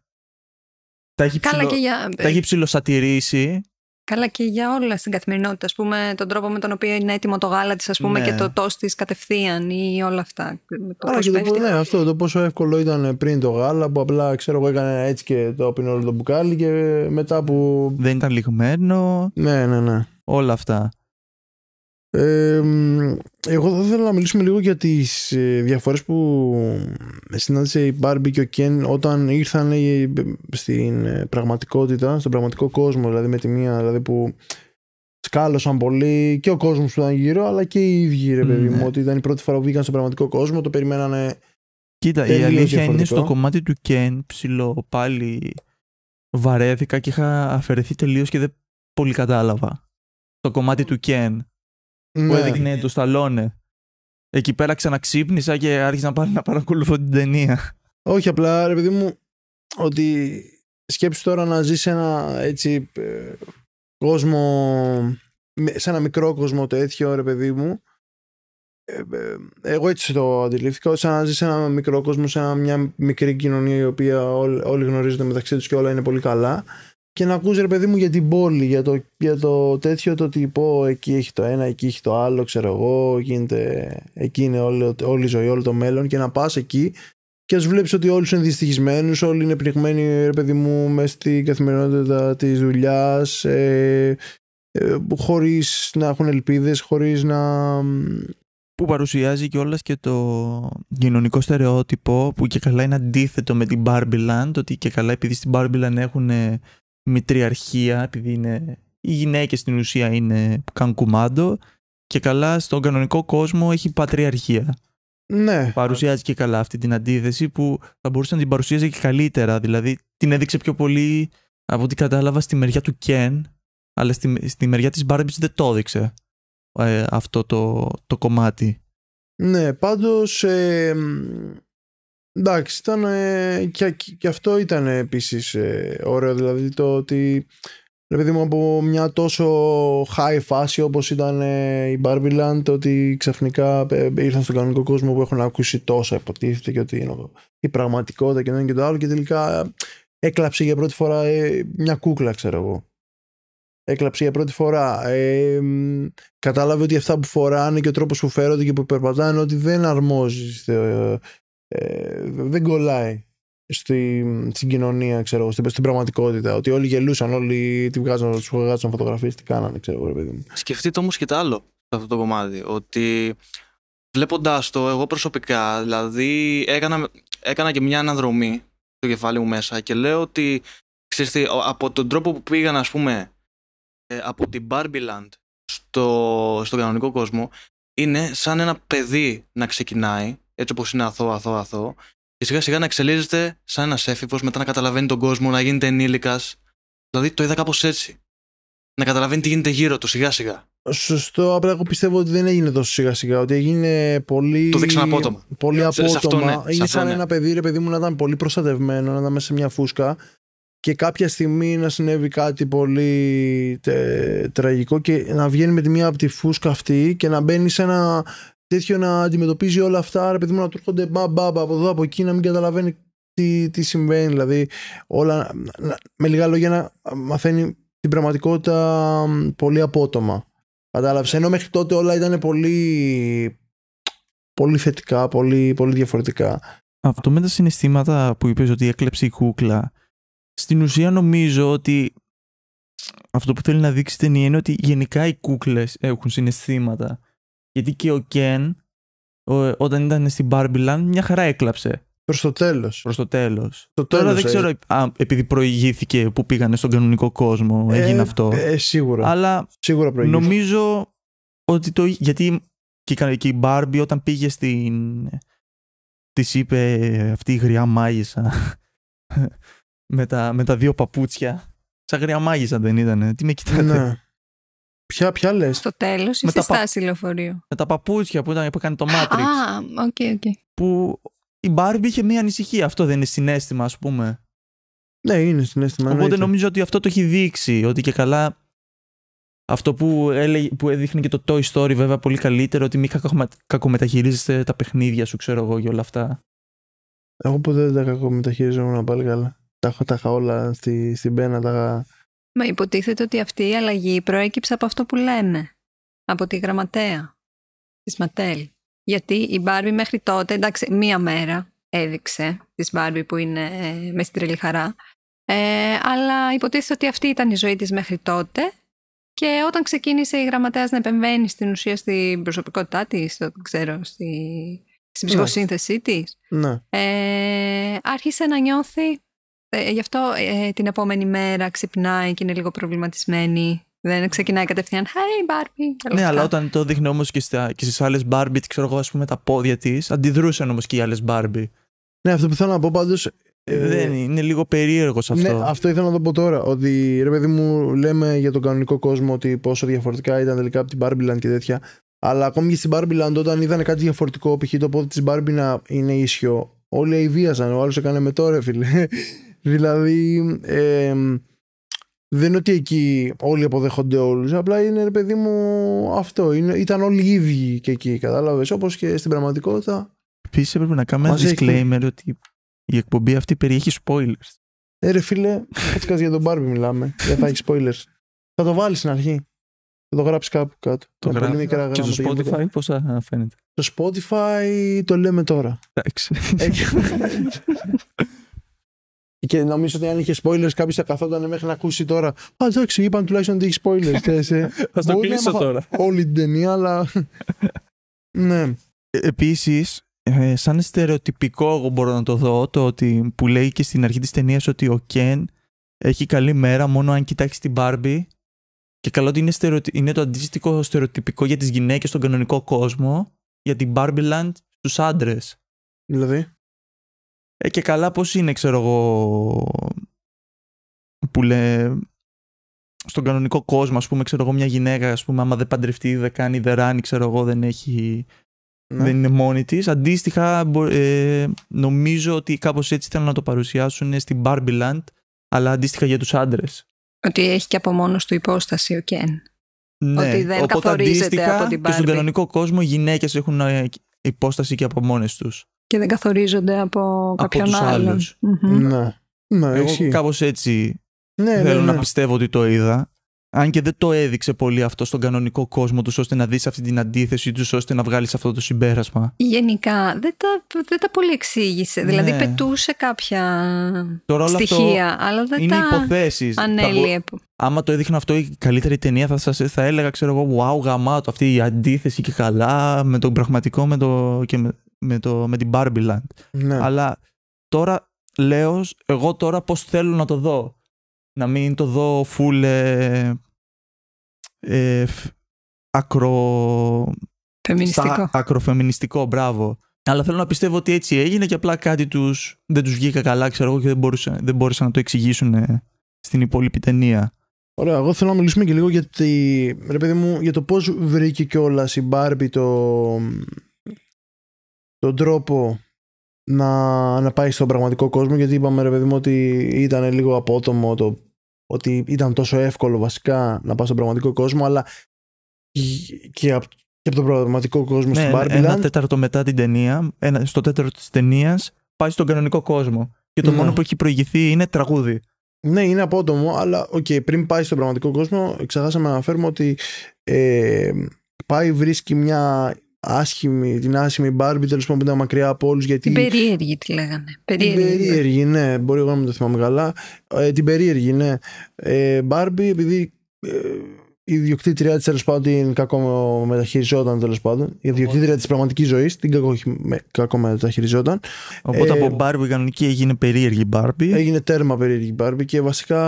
τα έχει, Καλά, ψηλο, και για, τα έχει ψηλοσατηρήσει. Καλά και για όλα στην καθημερινότητα. Ας πούμε, τον τρόπο με τον οποίο είναι έτοιμο το γάλα της ας πούμε, Ναι. και το τόστ της κατευθείαν ή όλα αυτά. Με το Άρα πώς και το, πέφτει. ναι, αυτό το πόσο εύκολο ήταν πριν το γάλα που απλά ξέρω εγώ έκανε έτσι και το έπινε όλο το μπουκάλι και μετά που. Δεν ήταν λιγμένο. Ναι, ναι, ναι. Όλα αυτά. Ε, μ, εγώ θα ήθελα να μιλήσουμε λίγο για τις ε, διαφορές που συνάντησε η Barbie και ο Ken όταν ήρθαν ε, στην ε, πραγματικότητα, στον πραγματικό κόσμο, δηλαδή με τη μία δηλαδή που σκάλωσαν πολύ και ο κόσμος που ήταν γύρω, αλλά και οι ίδιοι ρε παιδί Ναι. μου, ότι ήταν η πρώτη φορά που βγήκαν στον πραγματικό κόσμο, το περιμένανε Κοίτα, η Τελείως αλήθεια είναι διαφορετικό. στο κομμάτι του Ken ψηλό πάλι βαρέθηκα και είχα αφαιρεθεί τελείως και δεν πολύ κατάλαβα. Το κομμάτι του Ken που ναι, έδειχνε το Σταλόνε. Εκεί πέρα ξαναξύπνησα και άρχισα να, πάρω, να παρακολουθώ την ταινία. Όχι απλά ρε παιδί μου ότι σκέψου τώρα να ζεις σε ένα έτσι ε, κόσμο με- σε ένα μικρό κόσμο τέτοιο ρε παιδί μου Ε, ε, εγώ έτσι το αντιλήφθηκα σαν να ζεις σε ένα μικρό κόσμο σε ένα- μια μικρή κοινωνία η οποία όλοι, όλοι γνωρίζονται μεταξύ τους και όλα είναι πολύ καλά και να ακούς ρε παιδί μου για την πόλη για το, για το τέτοιο το ότι πω εκεί έχει το ένα εκεί έχει το άλλο ξέρω εγώ γίνεται, εκεί είναι όλη, όλη η ζωή όλο το μέλλον και να πας εκεί και ας βλέπεις ότι όλοι είναι δυστυχισμένους, όλοι είναι πνιγμένοι, ρε παιδί μου, μέσα στην καθημερινότητα της δουλειάς, ε, ε, χωρίς να έχουν ελπίδες, χωρίς να. Που παρουσιάζει κιόλας και το κοινωνικό στερεότυπο που και καλά είναι αντίθετο με την Barbie ότι και καλά επειδή στην Barbie έχουν μητριαρχία, επειδή είναι, οι γυναίκες στην ουσία είναι που κάνουν κουμάντο και καλά στον κανονικό κόσμο έχει πατριαρχία. Ναι, παρουσιάζει και καλά αυτή την αντίθεση που θα μπορούσε να την παρουσίαζε και καλύτερα. Δηλαδή την έδειξε πιο πολύ από ό,τι κατάλαβα στη μεριά του Ken, αλλά στη, στη μεριά της Barbies δεν το έδειξε ε, αυτό το, το κομμάτι. ναι, πάντως. Ε, μ, εντάξει, ήταν. ε, και, και αυτό ήταν επίσης ωραίο. Δηλαδή το ότι. Ρε παιδί μου, από μια τόσο high φάση όπως ήταν ε, η Barbie Land ότι ξαφνικά ε, ήρθαν στον κανονικό κόσμο που έχουν ακούσει τόσα υποτίθεται και ότι είναι η πραγματικότητα και το ένα και το άλλο και τελικά ε, έκλαψε για πρώτη φορά ε, μια κούκλα ξέρω εγώ έκλαψε για πρώτη φορά ε, μ, κατάλαβε ότι αυτά που φοράνε και ο τρόπος που φέρονται και που περπατάνε ότι δεν αρμόζει στο, ε, ε, δεν κολλάει στη, στην κοινωνία, ξέρω εγώ, στην, στην πραγματικότητα. Ότι όλοι γελούσαν, όλοι τη βγάζαν, του βγάζαν φωτογραφίες, τι κάνανε, ξέρω εγώ, ρε παιδί μου. Σκεφτείτε όμως και το άλλο σε αυτό το κομμάτι. Ότι βλέποντάς το, εγώ προσωπικά, δηλαδή έκανα, έκανα και μια αναδρομή στο κεφάλι μου μέσα και λέω ότι ξέρεις τι, ο- από τον τρόπο που πήγαν, ας πούμε, ε, από την Barbie Land στο, στον κανονικό κόσμο, είναι σαν ένα παιδί να ξεκινάει, έτσι όπως είναι αθώο, αθώο, αθώο, και σιγά σιγά να εξελίσσεται σαν ένας έφηβος, μετά να καταλαβαίνει τον κόσμο, να γίνεται ενήλικας. Δηλαδή το είδα κάπως έτσι. Να καταλαβαίνει τι γίνεται γύρω του σιγά σιγά. Σωστό, απλά εγώ πιστεύω ότι δεν έγινε τόσο σιγά σιγά. Ότι έγινε πολύ. Το δείξαν απότομα. Πολύ Σε- απότομα. σε αυτό ναι, σε είναι αυτό σαν ναι. ένα παιδί, ρε παιδί μου, να ήταν πολύ προστατευμένο, να ήταν μέσα σε μια φούσκα. και κάποια στιγμή να συνέβη κάτι πολύ τε, τραγικό και να βγαίνει με τη μία από τη φούσκα αυτή και να μπαίνει σε ένα τέτοιο να αντιμετωπίζει όλα αυτά, ρε παιδί μου να του έρχονται μπα, μπα, μπα, από εδώ από εκεί να μην καταλαβαίνει τι, τι συμβαίνει. Δηλαδή, όλα, με λίγα λόγια να μαθαίνει την πραγματικότητα πολύ απότομα. Κατάλαβες. Ενώ μέχρι τότε όλα ήταν πολύ, πολύ θετικά, πολύ, πολύ διαφορετικά. Αυτό με τα συναισθήματα που είπες ότι έκλεψε η κούκλα, στην ουσία νομίζω ότι αυτό που θέλει να δείξει η ταινία είναι ότι γενικά οι κούκλες έχουν συναισθήματα. Γιατί και ο Κεν, όταν ήταν στην Barbie μια χαρά έκλαψε. Προς το τέλος. Προς το τέλος. Τώρα δεν ξέρω α, επειδή προηγήθηκε που πήγανε στον κανονικό κόσμο, ε, έγινε αυτό. Ε, σίγουρα. Αλλά σίγουρα νομίζω ότι το. Γιατί και, και η Barbie όταν πήγε στην. Της είπε αυτή η γριά μάγισσα με, τα, με τα δύο παπούτσια. Σαν γριά μάγισσα δεν ήταν. Τι με κοιτάτε; Ναι. Ποια, ποια λες; Στο τέλος ή στη στάση λεωφορείου. Με τα παπούτσια που, ήταν, που έκανε το Matrix. Α, ok, okay, ok. Okay. Που η Barbie είχε μία ανησυχία. Αυτό δεν είναι συναίσθημα, ας πούμε. Ναι, είναι συναίσθημα. Οπότε ναι, νομίζω ότι αυτό το έχει δείξει. Ότι και καλά. Αυτό που, έλεγε, που έδειχνε και το Toy Story, βέβαια, πολύ καλύτερο, ότι μην κακομεταχειρίζεστε τα παιχνίδια σου, ξέρω εγώ, και όλα αυτά. Εγώ ποτέ δεν τα κακομεταχειρίζομαι πάλι καλά. Τα έχω, τα είχα όλα στη, στην πένα. Τα... Μα υποτίθεται ότι αυτή η αλλαγή προέκυψε από αυτό που λένε. Από τη γραμματέα τη Ματέλ. Γιατί η Μπάρμπι μέχρι τότε, εντάξει, μία μέρα έδειξε της Μπάρμπι που είναι ε, με στην τρελή χαρά. Ε, αλλά υποτίθεται ότι αυτή ήταν η ζωή της μέχρι τότε και όταν ξεκίνησε η γραμματέας να επεμβαίνει στην ουσία στην προσωπικότητά της, δεν ξέρω, στη, στην ναι. ψυχοσύνθεσή της, ναι. ε, άρχισε να νιώθει, ε, γι' αυτό ε, την επόμενη μέρα ξυπνάει και είναι λίγο προβληματισμένη δεν ξεκινάει κατευθείαν Hey Barbie. Ναι, αλλά όταν το δείχνει όμως και, και στις άλλες Barbie, ξέρω εγώ, ας πούμε τα πόδια της, αντιδρούσαν όμως και οι άλλες Barbie. Ναι, αυτό που θέλω να πω πάντως. Ε, δεν είναι, είναι λίγο περίεργος αυτό. Ναι, αυτό ήθελα να το πω τώρα. Ότι ρε παιδί μου, λέμε για τον κανονικό κόσμο ότι πόσο διαφορετικά ήταν τελικά από την Barbie και τέτοια. Αλλά ακόμη και στην Barbie όταν είδαν κάτι διαφορετικό, π.χ. το πόδι της Barbie να είναι ίσιο, όλοι βίαζαν. Ο άλλος έκανε με τώρα, φίλε. Δηλαδή. Ε, δεν είναι ότι εκεί όλοι αποδέχονται όλους. Απλά είναι ρε παιδί μου αυτό. Είναι, ήταν όλοι ίδιοι και εκεί, κατάλαβες. Όπως και στην πραγματικότητα. Επίσης έπρεπε να κάνουμε ένα disclaimer ότι η εκπομπή αυτή περιέχει spoilers. Ε, ρε φίλε, έτσι για τον Barbie μιλάμε. Δεν θα έχει spoilers. Θα το βάλεις στην αρχή. Θα το γράψεις κάπου κάτω. Το γράψει. Και στο Spotify πώς θα φαίνεται; Στο Spotify το λέμε τώρα. Εντάξει. Και νομίζω ότι αν είχε spoilers, κάποιος θα καθόταν μέχρι να ακούσει τώρα. Α, εντάξει, είπαν τουλάχιστον ότι έχεις spoilers. Θα το κλείσω τώρα. Όλη την ταινία, αλλά. ναι. Ε, Επίσης, ε, σαν στερεοτυπικό, εγώ μπορώ να το δω, το ότι που λέει και στην αρχή της ταινίας ότι ο Κεν έχει καλή μέρα μόνο αν κοιτάξει την Barbie. Και καλό ότι είναι, είναι το αντίστοιχο στερεοτυπικό για τις γυναίκες στον κανονικό κόσμο, για την Barbie Land στους άντρες. Δηλαδή; Ε, και καλά πώς είναι, ξέρω εγώ, που λέει, στον κανονικό κόσμο, ας πούμε, ξέρω εγώ, μια γυναίκα, ας πούμε, άμα δεν παντρευτεί, δεν κάνει δεράνη, ξέρω εγώ, δεν έχει... Ναι. Δεν είναι μόνη της. Αντίστοιχα, ε, νομίζω ότι κάπως έτσι θέλουν να το παρουσιάσουν στην Barbie Land, αλλά αντίστοιχα για τους άντρες. Ότι έχει και από μόνος του υπόσταση ο Κεν. Ναι, ότι δεν καθορίζεται από την Barbie. Και στον κανονικό κόσμο οι γυναίκες έχουν ε, υπόσταση και από μόνες τους και δεν καθορίζονται από κάποιον από άλλον. Ναι. ναι. Εγώ κάπως έτσι ναι, ναι, θέλω να ναι. πιστεύω ότι το είδα. Αν και δεν το έδειξε πολύ αυτό στον κανονικό κόσμο τους, ώστε να δεις αυτή την αντίθεση τους, ώστε να βγάλεις αυτό το συμπέρασμα. Γενικά, δεν τα, δεν τα πολύ εξήγησε. Δηλαδή, πετούσε κάποια στοιχεία, αλλά δεν είναι τα υποθέσεις. ανέλυε. Άμα το έδειχνα αυτό η καλύτερη ταινία, θα, σας, θα έλεγα, ξέρω εγώ, wow, γαμάτο, αυτή η αντίθεση και καλά με τον πραγματικό με το, και με, με, το, με την Barbie Land. Ναι. Αλλά τώρα λέω, εγώ τώρα πώς θέλω να το δω. Να μην το δω full ε, ε, ακρο... Φεμινιστικό. ακροφεμινιστικό, μπράβο. Αλλά θέλω να πιστεύω ότι έτσι έγινε και απλά κάτι τους, δεν τους βγήκα καλά, ξέρω εγώ, και δεν μπορούσαν, δεν μπορούσαν να το εξηγήσουν ε, στην υπόλοιπη ταινία. Ωραία, εγώ θέλω να μιλήσουμε και λίγο για, τη, ρε παιδί μου, για το πώς βρήκε κιόλας η Barbie το, τον τρόπο να, να πάει στον πραγματικό κόσμο γιατί είπαμε ρε παιδί μου ότι ήταν λίγο απότομο το ότι ήταν τόσο εύκολο βασικά να πάει στον πραγματικό κόσμο αλλά και από, και από τον πραγματικό κόσμο Ναι, στην Barbie ένα Land. τέταρτο μετά την ταινία, ένα, στο τέταρτο της ταινίας, πάει στον κανονικό κόσμο. Και το Ναι. μόνο που έχει προηγηθεί είναι τραγούδι. Ναι, είναι απότομο, αλλά οκ, πριν πάει στον πραγματικό κόσμο, ξεχάσαμε να αναφέρουμε ότι ε, πάει, βρίσκει μια άσχημη, την άσχημη Μπάρμπι, τέλος πάντων που ήταν μακριά από όλους. Γιατί Την περίεργη τη λέγανε. την Περίεργη. περίεργη, ναι, μπορεί εγώ να μην το θυμάμαι καλά. Ε, την περίεργη, ναι. Ε, Μπάρμπι, επειδή ε, η ιδιοκτήτριά της τέλος πάντων την κακό μεταχειριζόταν τέλος πάντων. Η ιδιοκτήτρια της πραγματικής ζωής την κακό, με, κακό μεταχειριζόταν. Οπότε Ε, από Barbie κανονική έγινε περίεργη Barbie. Έγινε τέρμα περίεργη Barbie και βασικά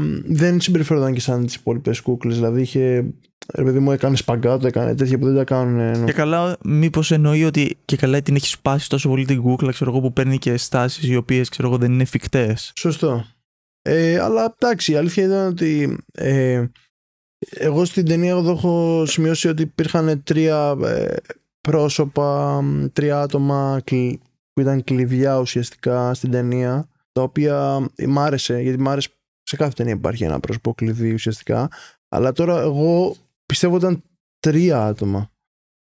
μ, δεν συμπεριφέρονταν και σαν τις υπόλοιπες κούκλες. Δηλαδή είχε. Ρε παιδί μου, έκανε σπαγκάτο, έκανε τέτοια που δεν τα κάνουν. ε, Και καλά, μήπως εννοεί ότι και καλά την έχεις σπάσει τόσο πολύ την κούκλα, ξέρω εγώ, που παίρνει και στάσεις οι οποίες ξέρω εγώ δεν είναι εφικτές. Σωστό. Ε, αλλά εντάξει, η αλήθεια ήταν ότι ε, εγώ στην ταινία εδώ έχω σημειώσει ότι υπήρχαν τρία ε, πρόσωπα, μ, τρία άτομα κλει- που ήταν κλειδιά ουσιαστικά στην ταινία, τα οποία ε, μ' άρεσε, γιατί μ' άρεσε σε κάθε ταινία υπάρχει ένα πρόσωπο κλειδί ουσιαστικά, αλλά τώρα εγώ πιστεύω ήταν τρία άτομα.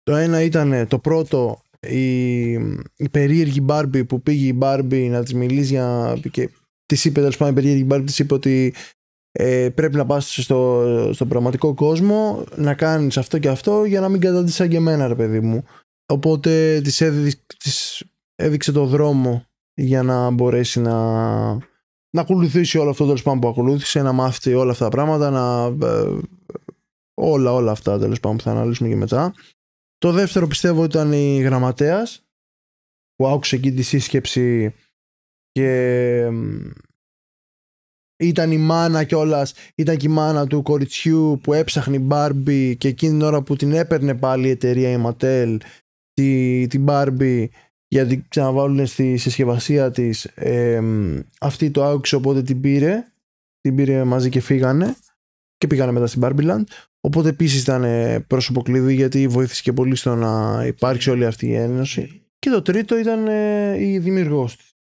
Το ένα ήταν το πρώτο η, η περίεργη Μπάρμπι που πήγε η Μπάρμπι να της μιλήσει για, και της είπε τέλος πάντων η περίεργη Μπάρμπι της είπε ότι ε, πρέπει να πας στο, στον πραγματικό κόσμο να κάνεις αυτό και αυτό για να μην καταντήσεις σαν και εμένα ρε παιδί μου οπότε της, έδει, της έδειξε το δρόμο για να μπορέσει να, να ακολουθήσει όλο αυτό τέλος πάντων που ακολούθησε να μάθει όλα αυτά τα πράγματα να, ε, όλα όλα αυτά τέλος πάντων που θα αναλύσουμε και μετά. Το δεύτερο πιστεύω ήταν η γραμματέας που άκουσε εκεί τη σύσκεψη και μ, ήταν η μάνα κιόλας, ήταν και η μάνα του κοριτσιού που έψαχνε η Barbie και εκείνη την ώρα που την έπαιρνε πάλι η εταιρεία η Mattel τη, την Barbie για να την ξαναβάλουν στη συσκευασία της ε, μ, αυτή το άκουσε οπότε την πήρε την πήρε μαζί και φύγανε και πήγανε μετά στην Barbie Land οπότε επίσης ήταν ε, πρόσωπο κλειδί γιατί βοήθησε και πολύ στο να υπάρξει όλη αυτή η ένωση και το τρίτο ήταν ε, η δημιουργός της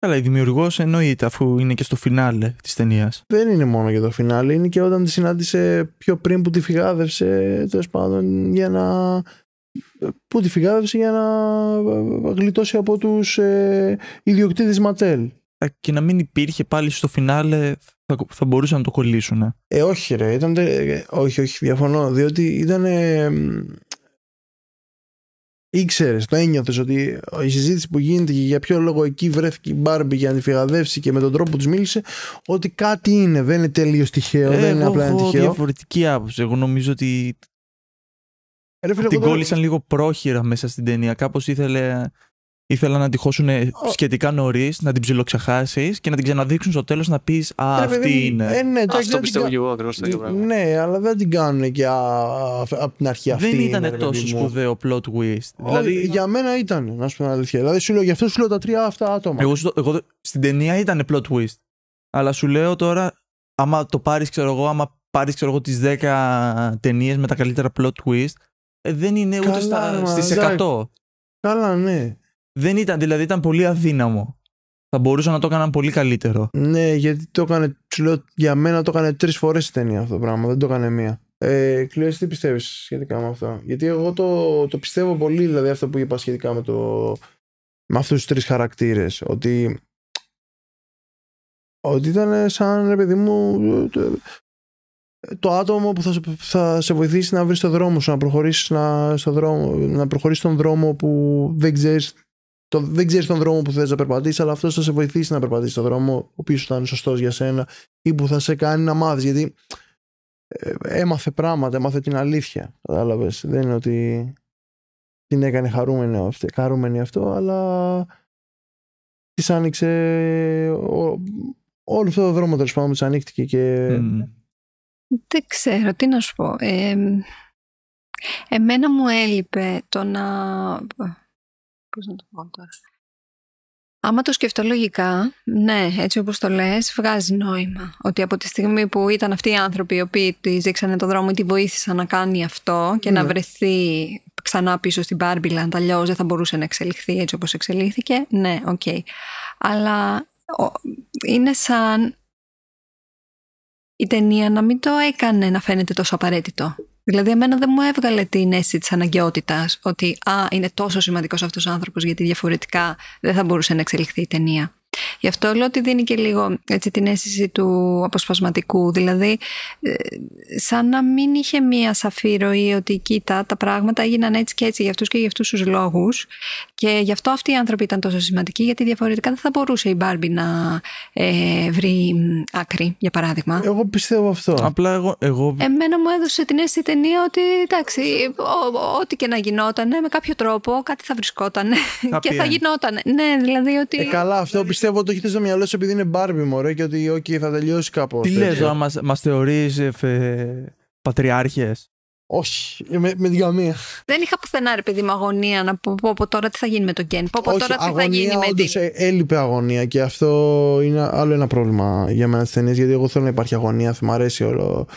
Καλά, η δημιουργός εννοείται αφού είναι και στο φινάλε της ταινίας. δεν είναι μόνο για το φινάλε, είναι και όταν τη συνάντησε πιο πριν που τη φυγάδευσε, τέλος πάντων, για να. που τη φυγάδευσε για να γλιτώσει από τους ε, ιδιοκτήτες Ματέλ. Και να μην υπήρχε πάλι στο φινάλε, θα, θα μπορούσαν να το κολλήσουν. Ε, όχι ρε, ήταν, ε, όχι, όχι, διαφωνώ, διότι ήταν, ε, ήξερες, το ένιωθες ότι η συζήτηση που γίνεται και για ποιο λόγο εκεί βρέθηκε η Μπάρμπι για να τη φυγαδεύσει και με τον τρόπο που της μίλησε, ότι κάτι είναι, δεν είναι τελείως τυχαίο, δεν είναι Εγώ απλά ένα έχω τυχαίο. διαφορετική άποψη. Εγώ νομίζω ότι Ρε, φίλε, την εγώ τώρα- κόλλησαν λίγο πρόχειρα μέσα στην ταινία. Κάπως ήθελε. Ήθελα να τη χώσουν σχετικά νωρίς, να την ψιλοξεχάσεις και να την ξαναδείξουν στο τέλος να πεις Α, Ρε, παιδί αυτή μου, είναι. Ε, ναι, εντάξει, Αυτό δεν πιστεύω την και εγώ ακριβώς το ίδιο κα- πράγμα. Ναι, αλλά δεν την κάνουν και από την αρχή αυτή. Δεν είναι, ήταν ρε, παιδί τόσο μου. σπουδαίο plot twist. Όχι, δηλαδή, για μένα ήταν, να σου πω την αλήθεια. Δηλαδή, σου λέω, γι' αυτό σου λέω τα τρία αυτά άτομα. εγώ, σου το- εγώ, στην ταινία ήταν plot twist. Αλλά σου λέω τώρα, άμα το πάρεις, ξέρω εγώ, άμα πάρεις, ξέρω εγώ, τις 10 ταινίες με τα καλύτερα plot twist, ε, δεν είναι ούτε Καλά, στα, μα, στις εντάξει. 100. Καλά, ναι. Δεν ήταν, δηλαδή ήταν πολύ αδύναμο. Θα μπορούσαν να το έκαναν πολύ καλύτερο. Ναι, γιατί το έκανε, σου λέω, για μένα το έκανε τρεις φορές η ταινία αυτό το πράγμα. Δεν το έκανε μία. Ε, Κλειός, τι πιστεύεις σχετικά με αυτό; Γιατί εγώ το, το πιστεύω πολύ, δηλαδή αυτό που είπα σχετικά με, το, με αυτούς τους τρεις χαρακτήρες. Ότι, ότι ήταν σαν ρε παιδί μου το, το άτομο που θα, σε- θα σε βοηθήσει να βρεις το δρόμο σου, να προχωρήσεις να, στο δρόμο, να προχωρήσεις τον δρόμο που δεν ξέρεις το, δεν ξέρεις τον δρόμο που θες να περπατήσεις, αλλά αυτός θα σε βοηθήσει να περπατήσεις τον δρόμο ο οποίος θα είναι σωστός για σένα ή που θα σε κάνει να μάθεις. Γιατί ε, έμαθε πράγματα, έμαθε την αλήθεια. Κατάλαβες. Δεν είναι ότι την έκανε χαρούμενη αυτό, χαρούμενη αυτό αλλά της άνοιξε. Ο, όλο αυτό το δρόμο τέλος πάντων της ανοίχτηκε και. Μμ. Δεν ξέρω, τι να σου πω. Ε, εμένα μου έλειπε το να... Πώς να το πω τώρα. Άμα το σκεφτώ λογικά, ναι, έτσι όπως το λες, βγάζει νόημα. Ότι από τη στιγμή που ήταν αυτοί οι άνθρωποι οι οποίοι τη δείξανε το δρόμο ή τη βοήθησαν να κάνει αυτό και να Ναι. βρεθεί ξανά πίσω στην Barbie αλλιώς δεν θα μπορούσε να εξελιχθεί έτσι όπως εξελίχθηκε, ναι, οκ. Αλλά ο- είναι σαν η ταινία να μην το έκανε να φαίνεται τόσο απαραίτητο. Δηλαδή, εμένα δεν μου έβγαλε την αίσθηση της αναγκαιότητας ότι α, είναι τόσο σημαντικός αυτός ο άνθρωπος, γιατί διαφορετικά δεν θα μπορούσε να εξελιχθεί η ταινία. Γι' αυτό λέω ότι δίνει και λίγο έτσι, την αίσθηση του αποσπασματικού. Δηλαδή, ε, σαν να μην είχε μία σαφή ροή ότι κοίτα, τα πράγματα έγιναν έτσι και έτσι για αυτούς και για αυτούς τους λόγους. Και γι' αυτό αυτοί οι άνθρωποι ήταν τόσο σημαντικοί, γιατί διαφορετικά δεν θα μπορούσε η Μπάρμπι να ε, βρει μ, άκρη, για παράδειγμα. Εγώ πιστεύω αυτό. Απλά εγώ, εγώ Εμένα μου έδωσε την αίσθηση η ταινία ότι εντάξει, ό- ό- ό,τι και να γινόταν, με κάποιο τρόπο κάτι θα βρισκόταν και θα end. γινόταν. Ναι, δηλαδή ότι. Ε, καλά, αυτό πιστεύω το έχετε στο μυαλό σου επειδή είναι Barbie, μωρέ, και ότι okay, θα τελειώσει κάπως. τι λες, τώρα μας, μας θεωρείς ε, φε- πατριάρχες; Όχι, με, με την καμία. Δεν είχα πουθενά ρε παιδί μου αγωνία να πω, πω, πω τώρα τι θα γίνει με τον Γκέν. Πω, πω Όχι, τώρα τι θα αγωνία, γίνει με όντως, την. ε, έλειπε αγωνία και αυτό είναι άλλο ένα πρόβλημα για μένα στις ταινίες γιατί εγώ θέλω να υπάρχει αγωνία, θα μου αρέσει όλο,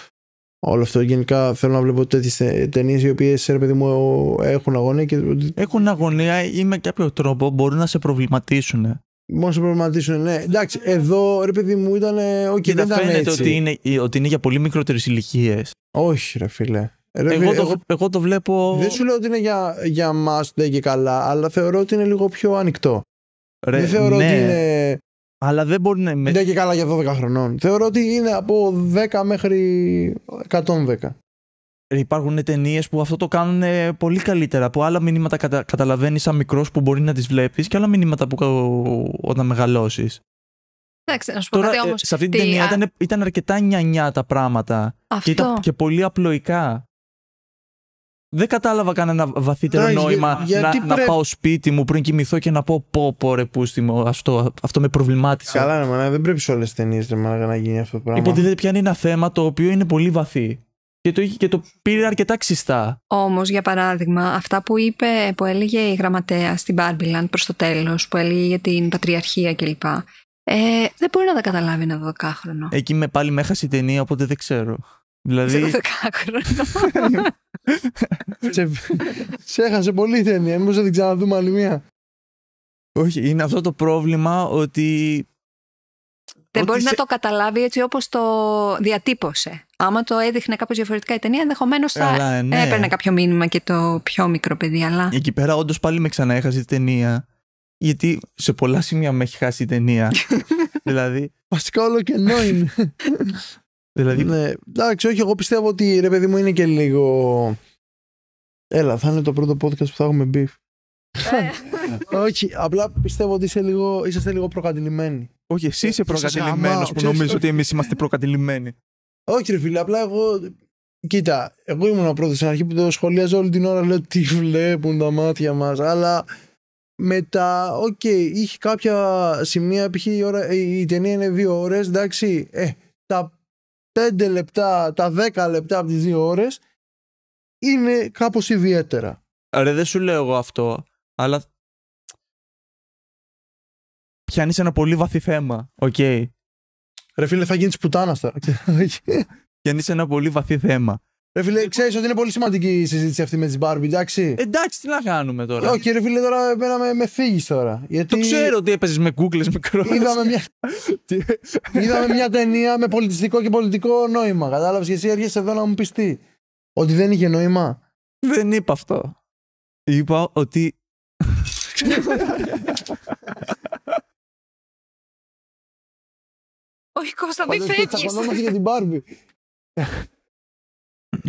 όλο αυτό. Γενικά θέλω να βλέπω τέτοιες ταινίες οι οποίες ρε παιδί μου έχουν αγωνία και Έχουν αγωνία ή με κάποιο τρόπο μπορούν να σε προβληματίσουν. Μόνο σε προβληματίσουν. Ναι, εντάξει, εδώ ρε παιδί μου ήταν. Όχι, και δεν να ήταν φαίνεται έτσι. ότι είναι, ότι είναι για πολύ μικρότερες ηλικίες. Όχι, ρε φίλε. Ρε, Εγώ, φίλε, το, εγώ εγώ το βλέπω. δεν σου λέω ότι είναι για, για μας δεν και καλά, αλλά θεωρώ ότι είναι λίγο πιο ανοιχτό. Ρε, δεν θεωρώ ναι, ότι είναι Αλλά δεν μπορεί να. Με... δεν και καλά για 12 χρονών. Θεωρώ ότι είναι από 10 μέχρι 110. Ρε, Υπάρχουν ταινίες που αυτό το κάνουν ε, πολύ καλύτερα. Που άλλα μηνύματα κατα... καταλαβαίνεις σαν μικρός που μπορεί να τις βλέπεις και άλλα μηνύματα που κα- όταν μεγαλώσεις. Εντάξει, να σου πω Τώρα κάτι ε, όμως. σε αυτή την ταινία ήταν, ήταν αρκετά νιανιά τα πράγματα. Και Αυτό. ήταν και πολύ απλοϊκά. Δεν κατάλαβα κανένα βαθύτερο Εντάξει, νόημα για- γιατί να, να πρέπει- πάω σπίτι μου πριν κοιμηθώ και να πω πω πω ρε πούστη μου αυτό, αυτό με προβλημάτισε. Καλά, ρε, μάνα, δεν πρέπει σε όλες τις ταινίες να γίνει αυτό το πράγμα. Υποτίθεται πια είναι ένα θέμα το οποίο είναι πολύ βαθύ. Και το, είχε- και το πήρε αρκετά ξιστά. Όμως, για παράδειγμα, αυτά που είπε, που έλεγε η γραμματέα στην Μπάρμπιλαν προς το τέλος, που έλεγε για την πατριαρχία κλπ. Ε, δεν μπορεί να τα καταλάβει ένα 12χρονο. Εκεί με πάλι με έχασε η ταινία, οπότε δεν ξέρω. Σε Δηλαδή, 12χρονο. σε, σε έχασε πολύ η ταινία. Μήπως δεν την ξαναδούμε άλλη μία. όχι, είναι αυτό το πρόβλημα ότι. δεν ότι μπορεί σε- να το καταλάβει έτσι όπως το διατύπωσε. Άμα το έδειχνε κάπως διαφορετικά η ταινία, ενδεχομένως θα Καλά, ναι. έπαιρνε κάποιο μήνυμα και το πιο μικρό παιδί. Αλλά Εκεί πέρα όντως πάλι με ξανά έχασε η ταινία. Γιατί σε πολλά σημεία με έχει χάσει η ταινία. δηλαδή, Βασικά όλο κενό είναι. δηλαδή ναι, εντάξει, όχι, εγώ πιστεύω ότι ρε παιδί μου είναι και λίγο. Έλα, θα είναι το πρώτο podcast που θα έχουμε beef. όχι, απλά πιστεύω ότι είσαι λίγο, είσαστε λίγο προκατηλημένοι. όχι, εσύ είσαι θα σας προκατηλημένος γαμάω, που ξέρεις. νομίζω ότι εμείς είμαστε προκατηλημένοι. Όχι, ρε φίλε, απλά εγώ. Κοίτα, εγώ ήμουν ο πρώτος στην αρχή που το σχολιάζω όλη την ώρα. Λέω τι βλέπουν τα μάτια μας. Αλλά μετά, οκ, είχε κάποια σημεία. Π.χ. η, ώρα, η, η ταινία είναι δύο ώρες. Εντάξει, ε, τα πέντε λεπτά, τα δέκα λεπτά από τις δύο ώρες είναι κάπως ιδιαίτερα. Ρε, δεν σου λέω εγώ αυτό, αλλά. Πιάνεις ένα πολύ βαθύ θέμα. Οκ. Ρε φίλε, θα γίνει της πουτάνας τώρα. Πιάνει ένα πολύ βαθύ θέμα. ρε φίλε, ξέρεις ότι είναι πολύ σημαντική η συζήτηση αυτή με τις Barbie, εντάξει; Εντάξει, τι να κάνουμε τώρα; Όχι, ρε φίλε, τώρα εμένα με, με θίγεις τώρα. Γιατί Το ξέρω ότι έπαιζες με κούκλε μικρό. είδαμε μια, είδαμε μια ταινία με πολιτιστικό και πολιτικό νόημα. Κατάλαβες και εσύ έρχεσαι εδώ να μου πεις τι. Ότι δεν είχε νόημα. Δεν είπα αυτό. Είπα ότι. όχι Κώστα, μην Πάντως, φεύγεις. τσακωνόμαστε για την Barbie.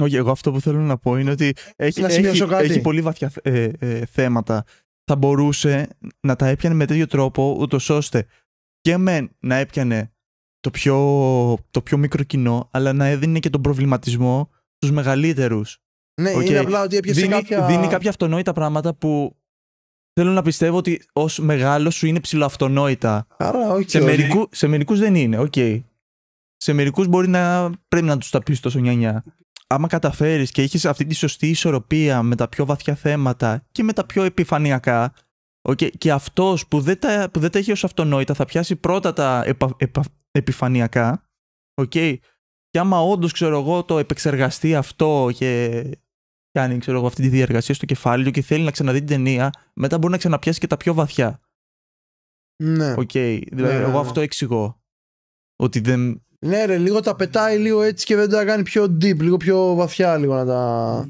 Όχι, εγώ αυτό που θέλω να πω είναι ότι έχει, Να έχει, σημειώσω κάτι. έχει πολύ βαθιά ε, ε, θέματα. Θα μπορούσε να τα έπιανε με τέτοιο τρόπο, ούτως ώστε και μεν να έπιανε το πιο, το πιο μικρό κοινό, αλλά να έδινε και τον προβληματισμό στους μεγαλύτερους. Ναι, Οκ. είναι απλά ότι έπιασε Δίνει, κάποια. δίνει κάποια αυτονόητα πράγματα που θέλω να πιστεύω ότι ως μεγάλος σου είναι ψιλοαυτονόητα. Άρα, όχι. Σε, όχι. μερικού, σε μερικούς δεν είναι, οκ. Σε μερικούς μπορεί να πρέπει να τους τα πεις τόσο νιανιά. Άμα καταφέρεις και έχεις αυτή τη σωστή ισορροπία με τα πιο βαθιά θέματα και με τα πιο επιφανειακά, Okay. Και αυτός που δεν, τα, που δεν τα έχει ως αυτονόητα θα πιάσει πρώτα τα επα, επα, επιφανειακά. Okay. Και άμα όντως ξέρω εγώ το επεξεργαστεί αυτό και κάνει ξέρω εγώ, αυτή τη διαργασία στο κεφάλι του και θέλει να ξαναδεί την ταινία, μετά μπορεί να ξαναπιάσει και τα πιο βαθιά. Ναι. Okay. Δηλαδή, Ναι, εγώ ναι. αυτό εξηγώ. Ότι δεν. Ναι, ρε, λίγο τα πετάει λίγο έτσι και δεν τα κάνει πιο deep, λίγο πιο βαθιά λίγο να τα.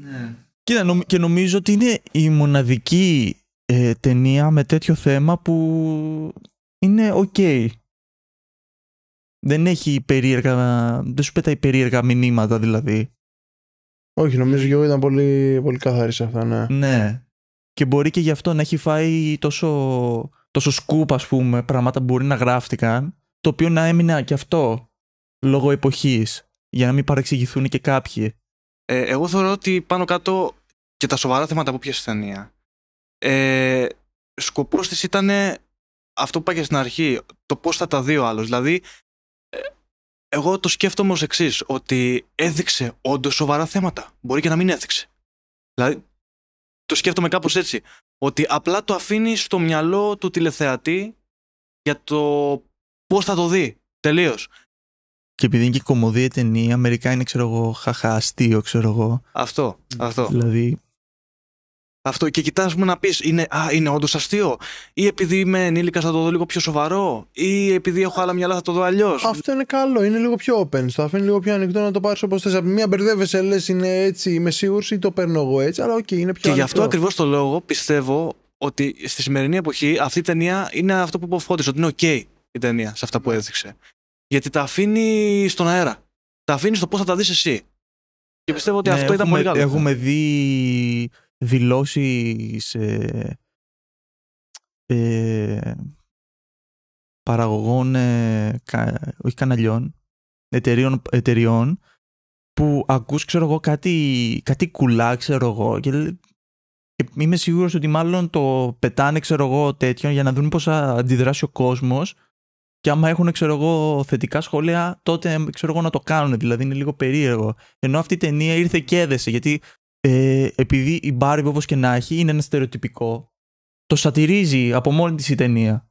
Κοίτα, νομ- και νομίζω ότι είναι η μοναδική ε, ταινία με τέτοιο θέμα που είναι οκ. Δεν έχει περίεργα. Δεν σου πετάει περίεργα μηνύματα δηλαδή. Όχι, νομίζω και εγώ ήταν πολύ, πολύ καθαρή σε αυτά, ναι. Ναι. Και μπορεί και γι' αυτό να έχει φάει τόσο, τόσο σκούπ, ας πούμε, πράγματα που μπορεί να γράφτηκαν, το οποίο να έμεινε και αυτό λόγω εποχής, για να μην παρεξηγηθούν και κάποιοι. Ε, εγώ θεωρώ ότι πάνω κάτω και τα σοβαρά θέματα που πιέσε η ταινία. Ε, σκοπός της ήταν αυτό που είπα και στην αρχή, το πώς θα τα δει ο άλλος. Δηλαδή, ε, εγώ το σκέφτομαι ως εξής ότι έδειξε όντως σοβαρά θέματα. Μπορεί και να μην έδειξε. Δηλαδή, το σκέφτομαι κάπως έτσι. Ότι απλά το αφήνει στο μυαλό του τηλεθεατή για το πώς θα το δει. Τελείως. Και επειδή είναι και κωμωδία η ταινία, μερικά είναι, ξέρω εγώ, χαχά, αστείο, ξέρω εγώ. Αυτό. αυτό. Δηλαδή, Αυτό και κοιτάς μου να πεις είναι, α, είναι όντως αστείο ή επειδή είμαι ενήλικας θα το δω λίγο πιο σοβαρό ή επειδή έχω άλλα μυαλά θα το δω αλλιώς. Αυτό είναι καλό, είναι λίγο πιο open. Στο αφήνει λίγο πιο ανοιχτό να το πάρεις όπως θες. Από τη μία μπερδεύεσαι, λες είναι έτσι, είμαι σίγουρος ή το παίρνω εγώ έτσι. Αλλά οκ, είναι πιο Και γι' ανοιχτό. αυτό ακριβώς το λόγο πιστεύω ότι στη σημερινή εποχή αυτή η ταινία είναι αυτό που είπε ο Φώτης, ότι είναι ok η ταινία σε αυτά που έδειξε. Γιατί τα αφήνει στον αέρα. Τα αφήνεις στο πώς θα τα δεις εσύ. Και πιστεύω ότι ναι, αυτό ήταν έχουμε, πολύ καλό. Έχουμε δει δηλώσεις ε, ε, παραγωγών, ε, κα- όχι καναλιών, εταιρείων, εταιρειών που ακούς, ξέρω εγώ, κάτι, κάτι κουλά, ξέρω εγώ, και, λέ- και είμαι σίγουρος ότι μάλλον το πετάνε, ξέρω εγώ, τέτοιον για να δουν πώς θα αντιδράσει ο κόσμος και άμα έχουν, ξέρω εγώ, θετικά σχόλια, τότε, ξέρω εγώ, να το κάνουν. Δηλαδή είναι λίγο περίεργο. Ενώ αυτή η ταινία ήρθε και έδεσε, γιατί ε, επειδή η Barbie όπως και να έχει είναι ένα στερεοτυπικό, το σατυρίζει από μόνη της η ταινία.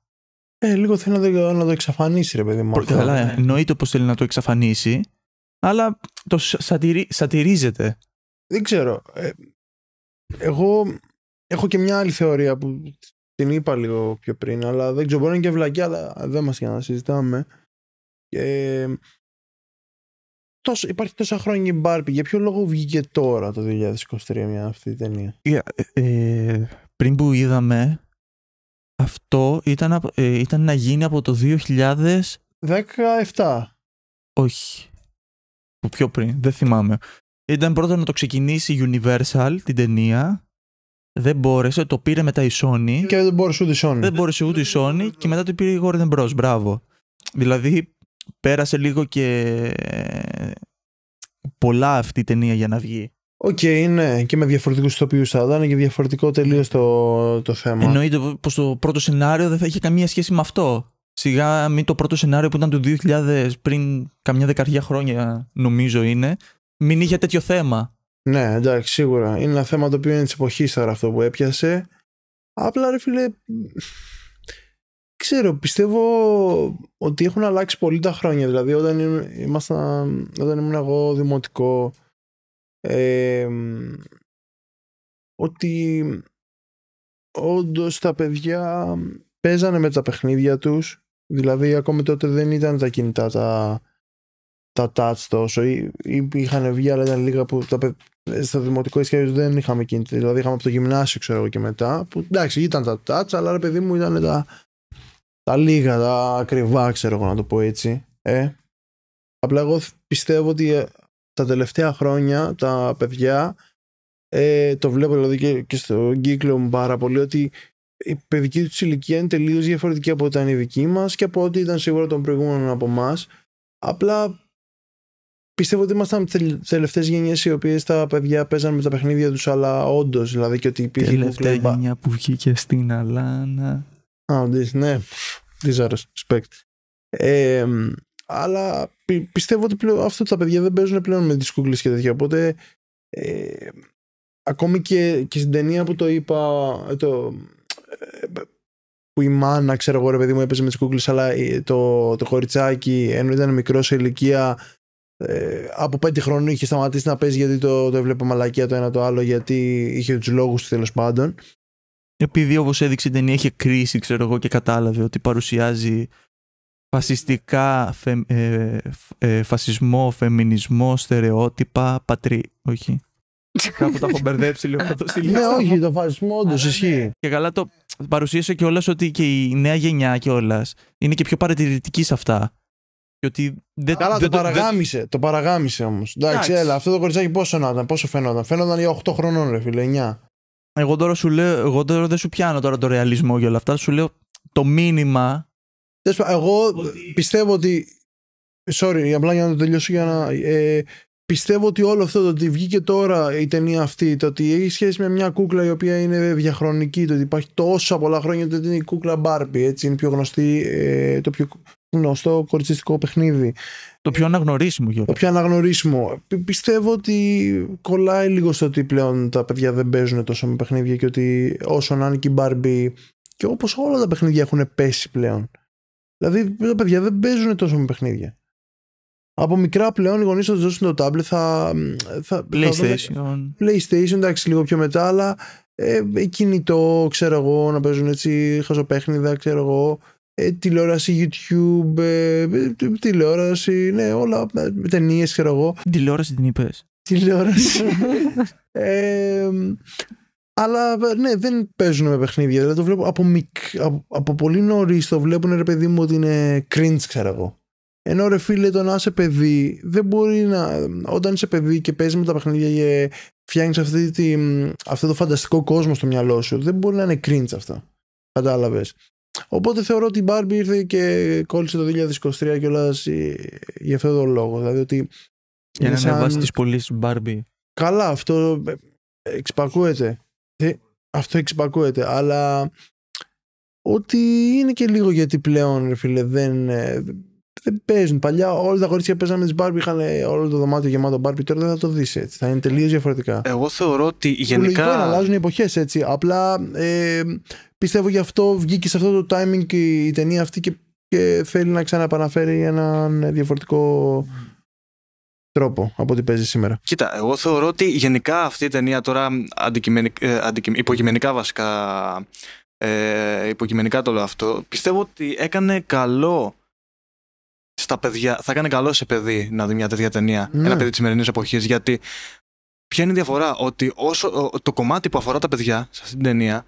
Ε, λίγο θέλει να το, να το εξαφανίσει, ρε παιδί μου. αυτό. Καλά, ναι. εννοείται πως θέλει να το εξαφανίσει, αλλά το σα- σατυρι, σατυρίζεται. Δεν ξέρω. Ε, εγώ έχω και μια άλλη θεωρία που την είπα λίγο πιο πριν, αλλά δεν ξέρω, μπορεί να είναι και βλακιά, αλλά δεν μας για να συζητάμε. Ε, τόσο, υπάρχει τόσα χρόνια η Barbie, για ποιο λόγο βγήκε τώρα το 2023 μια αυτή η ταινία; Ε, ε, πριν που είδαμε, αυτό ήταν, απ- ε, ήταν να γίνει από το 2000, 17. όχι, που πιο πριν, δεν θυμάμαι. Ήταν πρώτα να το ξεκινήσει η Universal, την ταινία, δεν μπόρεσε, το πήρε μετά η Sony. Και δεν μπορούσε ούτε η Sony. Δεν μπόρεσε ούτε η Sony και μετά το πήρε η Warner Bros. Μπράβο. Δηλαδή πέρασε λίγο και πολλά αυτή η ταινία για να βγει. Οκ, ναι, και με διαφορετικούς ηθοποιούς θα ήταν και διαφορετικό τελείως το, το θέμα. Εννοείται πως το πρώτο σενάριο δεν θα είχε καμία σχέση με αυτό. Σιγά μην το πρώτο σενάριο που ήταν του 2000 πριν καμιά δεκαετία χρόνια νομίζω είναι, μην είχε τέτοιο θέμα. Ναι, εντάξει, σίγουρα. Είναι ένα θέμα το οποίο είναι της εποχής τώρα αυτό που έπιασε. Απλά ρε φίλε. Ξέρω, πιστεύω ότι έχουν αλλάξει πολύ τα χρόνια. Δηλαδή, όταν, ήμουν- ήμασταν, όταν ήμουν εγώ δημοτικό, ε, ότι όντως τα παιδιά παίζανε με τα παιχνίδια τους. Δηλαδή, ακόμη τότε δεν ήταν τα κινητά τα, τα touch τόσο. Ή, ή είχαν βγει, αλλά ήταν λίγα που τα, παι- στο δημοτικό ισχύει δεν είχαμε κινητά. Δηλαδή, είχαμε από το γυμνάσιο, ξέρω εγώ και μετά. Που εντάξει, ήταν τα touch, αλλά ρε παιδί μου ήταν τα, τα λίγα, τα ακριβά, ξέρω εγώ να το πω έτσι. Ε. Απλά εγώ πιστεύω ότι ε, τα τελευταία χρόνια τα παιδιά ε, το βλέπω δηλαδή και, και στο κύκλο μου πάρα πολύ ότι η παιδική τους ηλικία είναι τελείως διαφορετική από ό,τι ήταν η δική μας και από ό,τι ήταν σίγουρα των προηγούμενων από εμάς. Απλά πιστεύω ότι ήμασταν τελευταίες γενιές οι οποίες τα παιδιά παίζαν με τα παιχνίδια τους, αλλά όντως δηλαδή και ότι υπήρχε. Τελευταία Google Ba- γενιά που βγήκε στην Αλάνα. Α, this, ναι. Δίζαρος, respect. Ε, αλλά πι- πιστεύω ότι πλέον αυτό τα παιδιά δεν παίζουν πλέον με τις κούκλες και τέτοια. Οπότε ε, ακόμη και, και στην ταινία που το είπα, το, που η μάνα, ξέρω εγώ, ρε παιδί μου, έπαιζε με τι κούκλε, αλλά το, το κοριτσάκι, ενώ ήταν μικρός σε ηλικία, ε, από πέντε χρόνια είχε σταματήσει να παίζει γιατί το, το έβλεπε μαλακία το ένα το άλλο, γιατί είχε τους λόγους του τέλος πάντων. Επειδή όπως έδειξε η ταινία είχε κρίση, ξέρω εγώ, και κατάλαβε ότι παρουσιάζει φασιστικά ε, ε, φασισμό, φεμινισμό, στερεότυπα, πατρί. Όχι. Κάπου τα έχω μπερδέψει λίγο αυτό στη Ναι, όχι, το φασισμό όντως ισχύει. Και καλά το παρουσίασε κιόλας ότι και η νέα γενιά κιόλας είναι και πιο παρατηρητική σε αυτά. Και ότι δεν, Καλά, δεν, το παραγάμισε. Το παραγάμισε όμως. Εντάξει, έλα, αυτό το κοριτσάκι πόσο να ήταν, πόσο φαίνονταν. Φαίνονταν για 8 χρονών, ρε φίλε, 9. Εγώ τώρα σου λέω, εγώ τώρα δεν σου πιάνω τώρα το ρεαλισμό και όλα αυτά. Σου λέω το μήνυμα. Εγώ πιστεύω ότι. Sorry, απλά για να το τελειώσω για να. Ε, πιστεύω ότι όλο αυτό το ότι βγήκε τώρα η ταινία αυτή, το ότι έχει σχέση με μια κούκλα η οποία είναι διαχρονική, το ότι υπάρχει τόσα πολλά χρόνια, το ότι είναι η κούκλα Μπάρμπι, έτσι είναι πιο γνωστή, ε, το πιο γνωστό κοριτσιστικό παιχνίδι. Το πιο αναγνωρίσιμο γιο. Το πιο αναγνωρίσιμο. Πιστεύω ότι κολλάει λίγο στο ότι πλέον τα παιδιά δεν παίζουν τόσο με παιχνίδια και ότι όσο να είναι και η Barbie και όπως όλα τα παιχνίδια έχουν πέσει πλέον. Δηλαδή τα παιδιά δεν παίζουν τόσο με παιχνίδια. Από μικρά πλέον οι γονείς θα τους δώσουν το tablet θα, θα, PlayStation. Θα PlayStation εντάξει λίγο πιο μετά αλλά ε, κινητό ξέρω εγώ να παίζουν έτσι χαζοπέχνιδα ξέρω εγώ ε, τηλεόραση YouTube, ε, τηλεόραση, ναι, όλα, ε, ταινίες, ξέρω εγώ. Τηλεόραση την είπες. Τηλεόραση. ε, αλλά ναι, δεν παίζουν με παιχνίδια. Δηλαδή το βλέπω από, μικ, από, από πολύ νωρίς το βλέπουν ρε παιδί μου ότι είναι cringe, ξέρω εγώ. Ενώ ρε φίλε, το να είσαι παιδί δεν μπορεί να. Όταν είσαι παιδί και παίζεις με τα παιχνίδια και φτιάχνεις αυτό το φανταστικό κόσμο στο μυαλό σου, δεν μπορεί να είναι cringe αυτό. Κατάλαβες. Οπότε θεωρώ ότι η Barbie ήρθε και κόλλησε το 2023 κιόλας για αυτόν τον λόγο. Δηλαδή ότι. Για να σαν... ανεβάσει τι πωλήσει Barbie. Καλά, αυτό εξυπακούεται. Ε, αυτό εξυπακούεται. Αλλά ότι είναι και λίγο γιατί πλέον, ρε φίλε, δεν, ε, δεν παίζουν. Παλιά όλα τα κορίτσια παίζανε με τις Barbie, είχαν όλο το δωμάτιο γεμάτο Barbie. Τώρα δεν θα το δεις έτσι. Θα είναι τελείως διαφορετικά. Εγώ θεωρώ ότι γενικά. Λογικό αλλάζουν οι εποχές έτσι. Απλά ε, πιστεύω γι' αυτό βγήκε σε αυτό το timing η ταινία αυτή και, και θέλει να ξαναπαναφέρει έναν διαφορετικό τρόπο από ό,τι παίζει σήμερα. Κοίτα, εγώ θεωρώ ότι γενικά αυτή η ταινία τώρα αντικειμενικά, ε, υποκειμενικά βασικά ε, υποκειμενικά το λέω αυτό πιστεύω ότι έκανε καλό στα παιδιά, θα έκανε καλό σε παιδί να δει μια τέτοια ταινία. Ναι. Ένα παιδί της σημερινής εποχής. Γιατί ποια είναι η διαφορά, ότι όσο το κομμάτι που αφορά τα παιδιά σε αυτή την ταινία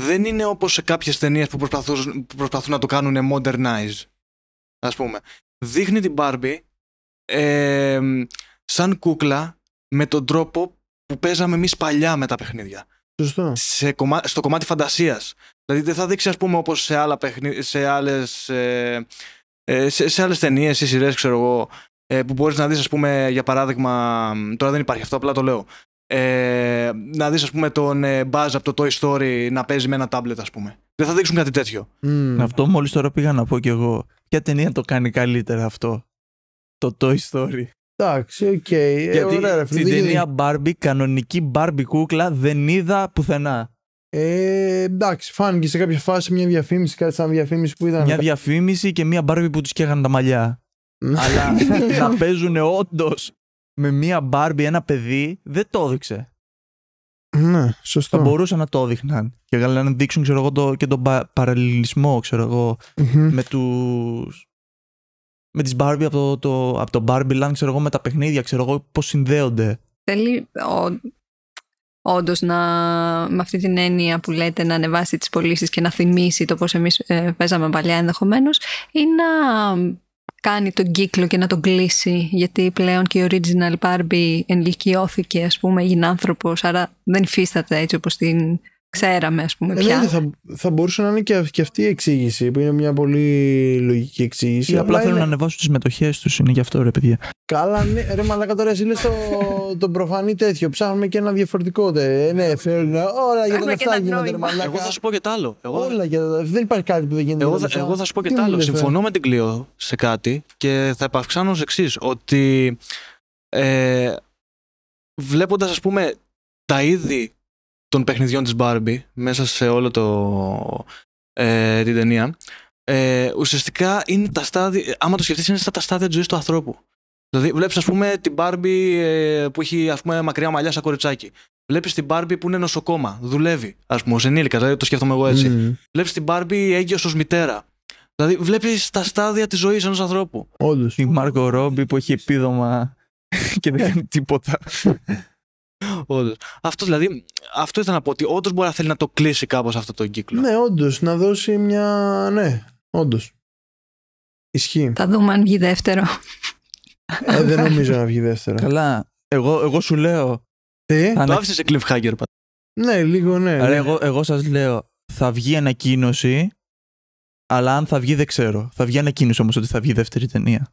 δεν είναι όπως σε κάποιες ταινίες που προσπαθούν, προσπαθούν να το κάνουν modernize. Α πούμε. Δείχνει την Barbie ε, σαν κούκλα με τον τρόπο που παίζαμε εμείς παλιά με τα παιχνίδια. Σωστό. Σε στο κομμάτι φαντασίας. Δηλαδή δεν θα δείξει, ας πούμε, όπως σε, άλλα σε άλλες ε, ε, σε, σε άλλες ταινίες ή σειρές, ξέρω εγώ, ε, που μπορείς να δεις, ας πούμε, για παράδειγμα. Τώρα δεν υπάρχει αυτό, απλά το λέω. Ε, να δεις, ας πούμε, τον ε, Buzz από το Toy Story να παίζει με ένα tablet, ας πούμε. Δεν θα δείξουν κάτι τέτοιο. Mm. Αυτό μόλις τώρα πήγα να πω κι εγώ. Ποια ταινία το κάνει καλύτερα αυτό. Το Toy Story; Εντάξει, ok. Okay. Γιατί ε, ωραία, στην ταινία Barbie, κανονική Barbie κούκλα, δεν είδα πουθενά. Ε, εντάξει, φάνηκε σε κάποια φάση μια διαφήμιση, κάτι σαν διαφήμιση που ήταν. Μια διαφήμιση και μια Barbie που τους καίγανε τα μαλλιά. Ναι. Αλλά να παίζουν όντως με μια Barbie ένα παιδί δεν το έδειξε. Ναι, σωστό. Θα μπορούσαν να το έδειχναν. Και να δείξουν ξέρω εγώ, το, και τον παραλληλισμό ξέρω εγώ, με τους με τις Barbie από το, το, από το Barbie Land, ξέρω εγώ, με τα παιχνίδια, ξέρω εγώ, πώς συνδέονται. Θέλει, όντως με αυτή την έννοια που λέτε να ανεβάσει τις πωλήσεις και να θυμίσει το πώς εμείς ε, παίζαμε παλιά ενδεχομένως, ή να κάνει τον κύκλο και να τον κλείσει γιατί πλέον και η original Barbie ενηλικιώθηκε ας πούμε έγινε άνθρωπος άρα δεν υφίσταται έτσι όπως την ξέραμε, ας πούμε. Πια. Ε, θα, θα μπορούσε να είναι και, και αυτή η εξήγηση, που είναι μια πολύ λογική εξήγηση. Ή απλά θέλουν είναι... να ανεβάσουν τις μετοχές τους, είναι γι' αυτό ρε παιδιά. Καλά, ναι, ρε Μαλάκα τώρα εσύ λες το, το προφανή τέτοιο. Ψάχνουμε και ένα διαφορετικό. Δε. Ε, ναι, θέλουν όλα για τα λεφτά γίνονται. Εγώ θα σου πω και τ' άλλο. Εγώ... Όλα για τα... Δεν υπάρχει κάτι που δεν γίνεται. Εγώ, θα, εγώ θα σου πω και τ' άλλο. Συμφωνώ με την Κλειό σε κάτι και θα επαυξάνω ως εξής. Ότι ε, βλέποντας, ας πούμε, τα είδη των παιχνιδιών της Barbie μέσα σε όλο το, ε, την ταινία ε, ουσιαστικά είναι τα στάδια, άμα το σκεφτείς είναι στα τα στάδια της ζωής του ανθρώπου. Δηλαδή βλέπεις ας πούμε την Barbie ε, που έχει ας πούμε μακριά μαλλιά σαν κοριτσάκι. Βλέπεις την Barbie που είναι νοσοκόμα, δουλεύει ας πούμε ως ενήλικα, δηλαδή το σκέφτομαι εγώ έτσι. Μμμ. Βλέπεις την Barbie έγκυος ως μητέρα. Δηλαδή βλέπεις τα στάδια της ζωής ενός ανθρώπου. Όντως. Η Μάρκο Ρόμπι που έχει επίδομα και δεν κάνει τίποτα. Όντως. Αυτό δηλαδή, αυτό ήθελα να πω ότι όντως μπορεί να θέλει να το κλείσει κάπως αυτό το κύκλο. Ναι, όντως. Να δώσει μια. Ναι, όντως. Ισχύει. Θα δούμε αν βγει δεύτερο. ε, δεν νομίζω να βγει δεύτερο. Καλά. Εγώ, εγώ σου λέω. Τι; θα Το ανα- άφησες σε cliffhanger. πάντα. Ναι, λίγο ναι. Ρε, ναι. εγώ, εγώ σας λέω. Θα βγει ανακοίνωση. Αλλά αν θα βγει δεν ξέρω. Θα βγει ανακοίνωση όμως ότι θα βγει δεύτερη ταινία.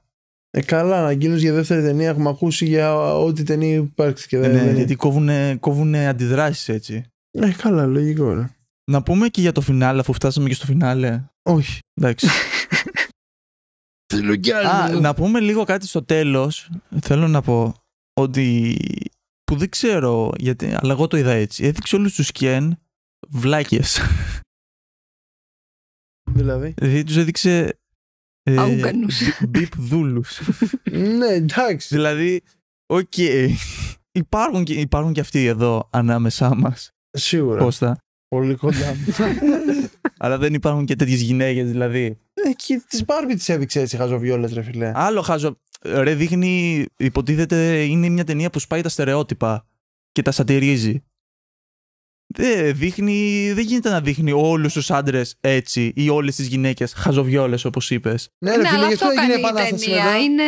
Ε, καλά, ανακοίνωση για δεύτερη ταινία έχουμε ακούσει για ό,τι ταινία υπάρξει και δεν ναι, δεν- γιατί κόβουνε, κόβουνε αντιδράσεις έτσι. Ε, καλά, λογικό. Ρε. Να πούμε και για το φινάλε, αφού φτάσαμε και στο φινάλε. Όχι. Εντάξει. Θέλω κι Α, να πούμε λίγο κάτι στο τέλος. Θέλω να πω ότι που δεν ξέρω γιατί, αλλά εγώ το είδα έτσι. Έδειξε όλους τους Κεν βλάκες. Δηλαδή; δηλαδή τους έδειξε ε, ούγκανους. μπιπ δούλους. ναι, εντάξει. δηλαδή, οκ. Υπάρχουν, και, υπάρχουν και αυτοί εδώ ανάμεσά μας, Σίγουρα. Κώστα. Πολύ κοντά. αλλά δεν υπάρχουν και τέτοιες γυναίκες, δηλαδή. Εκεί της Barbie της έδειξε έτσι χαζοβιόλες, ρε φιλέ. Άλλο χάζω. Ρε, δείχνει, υποτίθεται είναι μια ταινία που σπάει τα στερεότυπα και τα σατυρίζει. Δεν δείχνει, δεν γίνεται να δείχνει όλους τους άντρες έτσι ή όλες τις γυναίκες χαζοβιόλες, όπως είπες. Ναι, ναι, αλλά γι' αυτό έγινε κάνει η επανάσταση ταινία. μετά. Είναι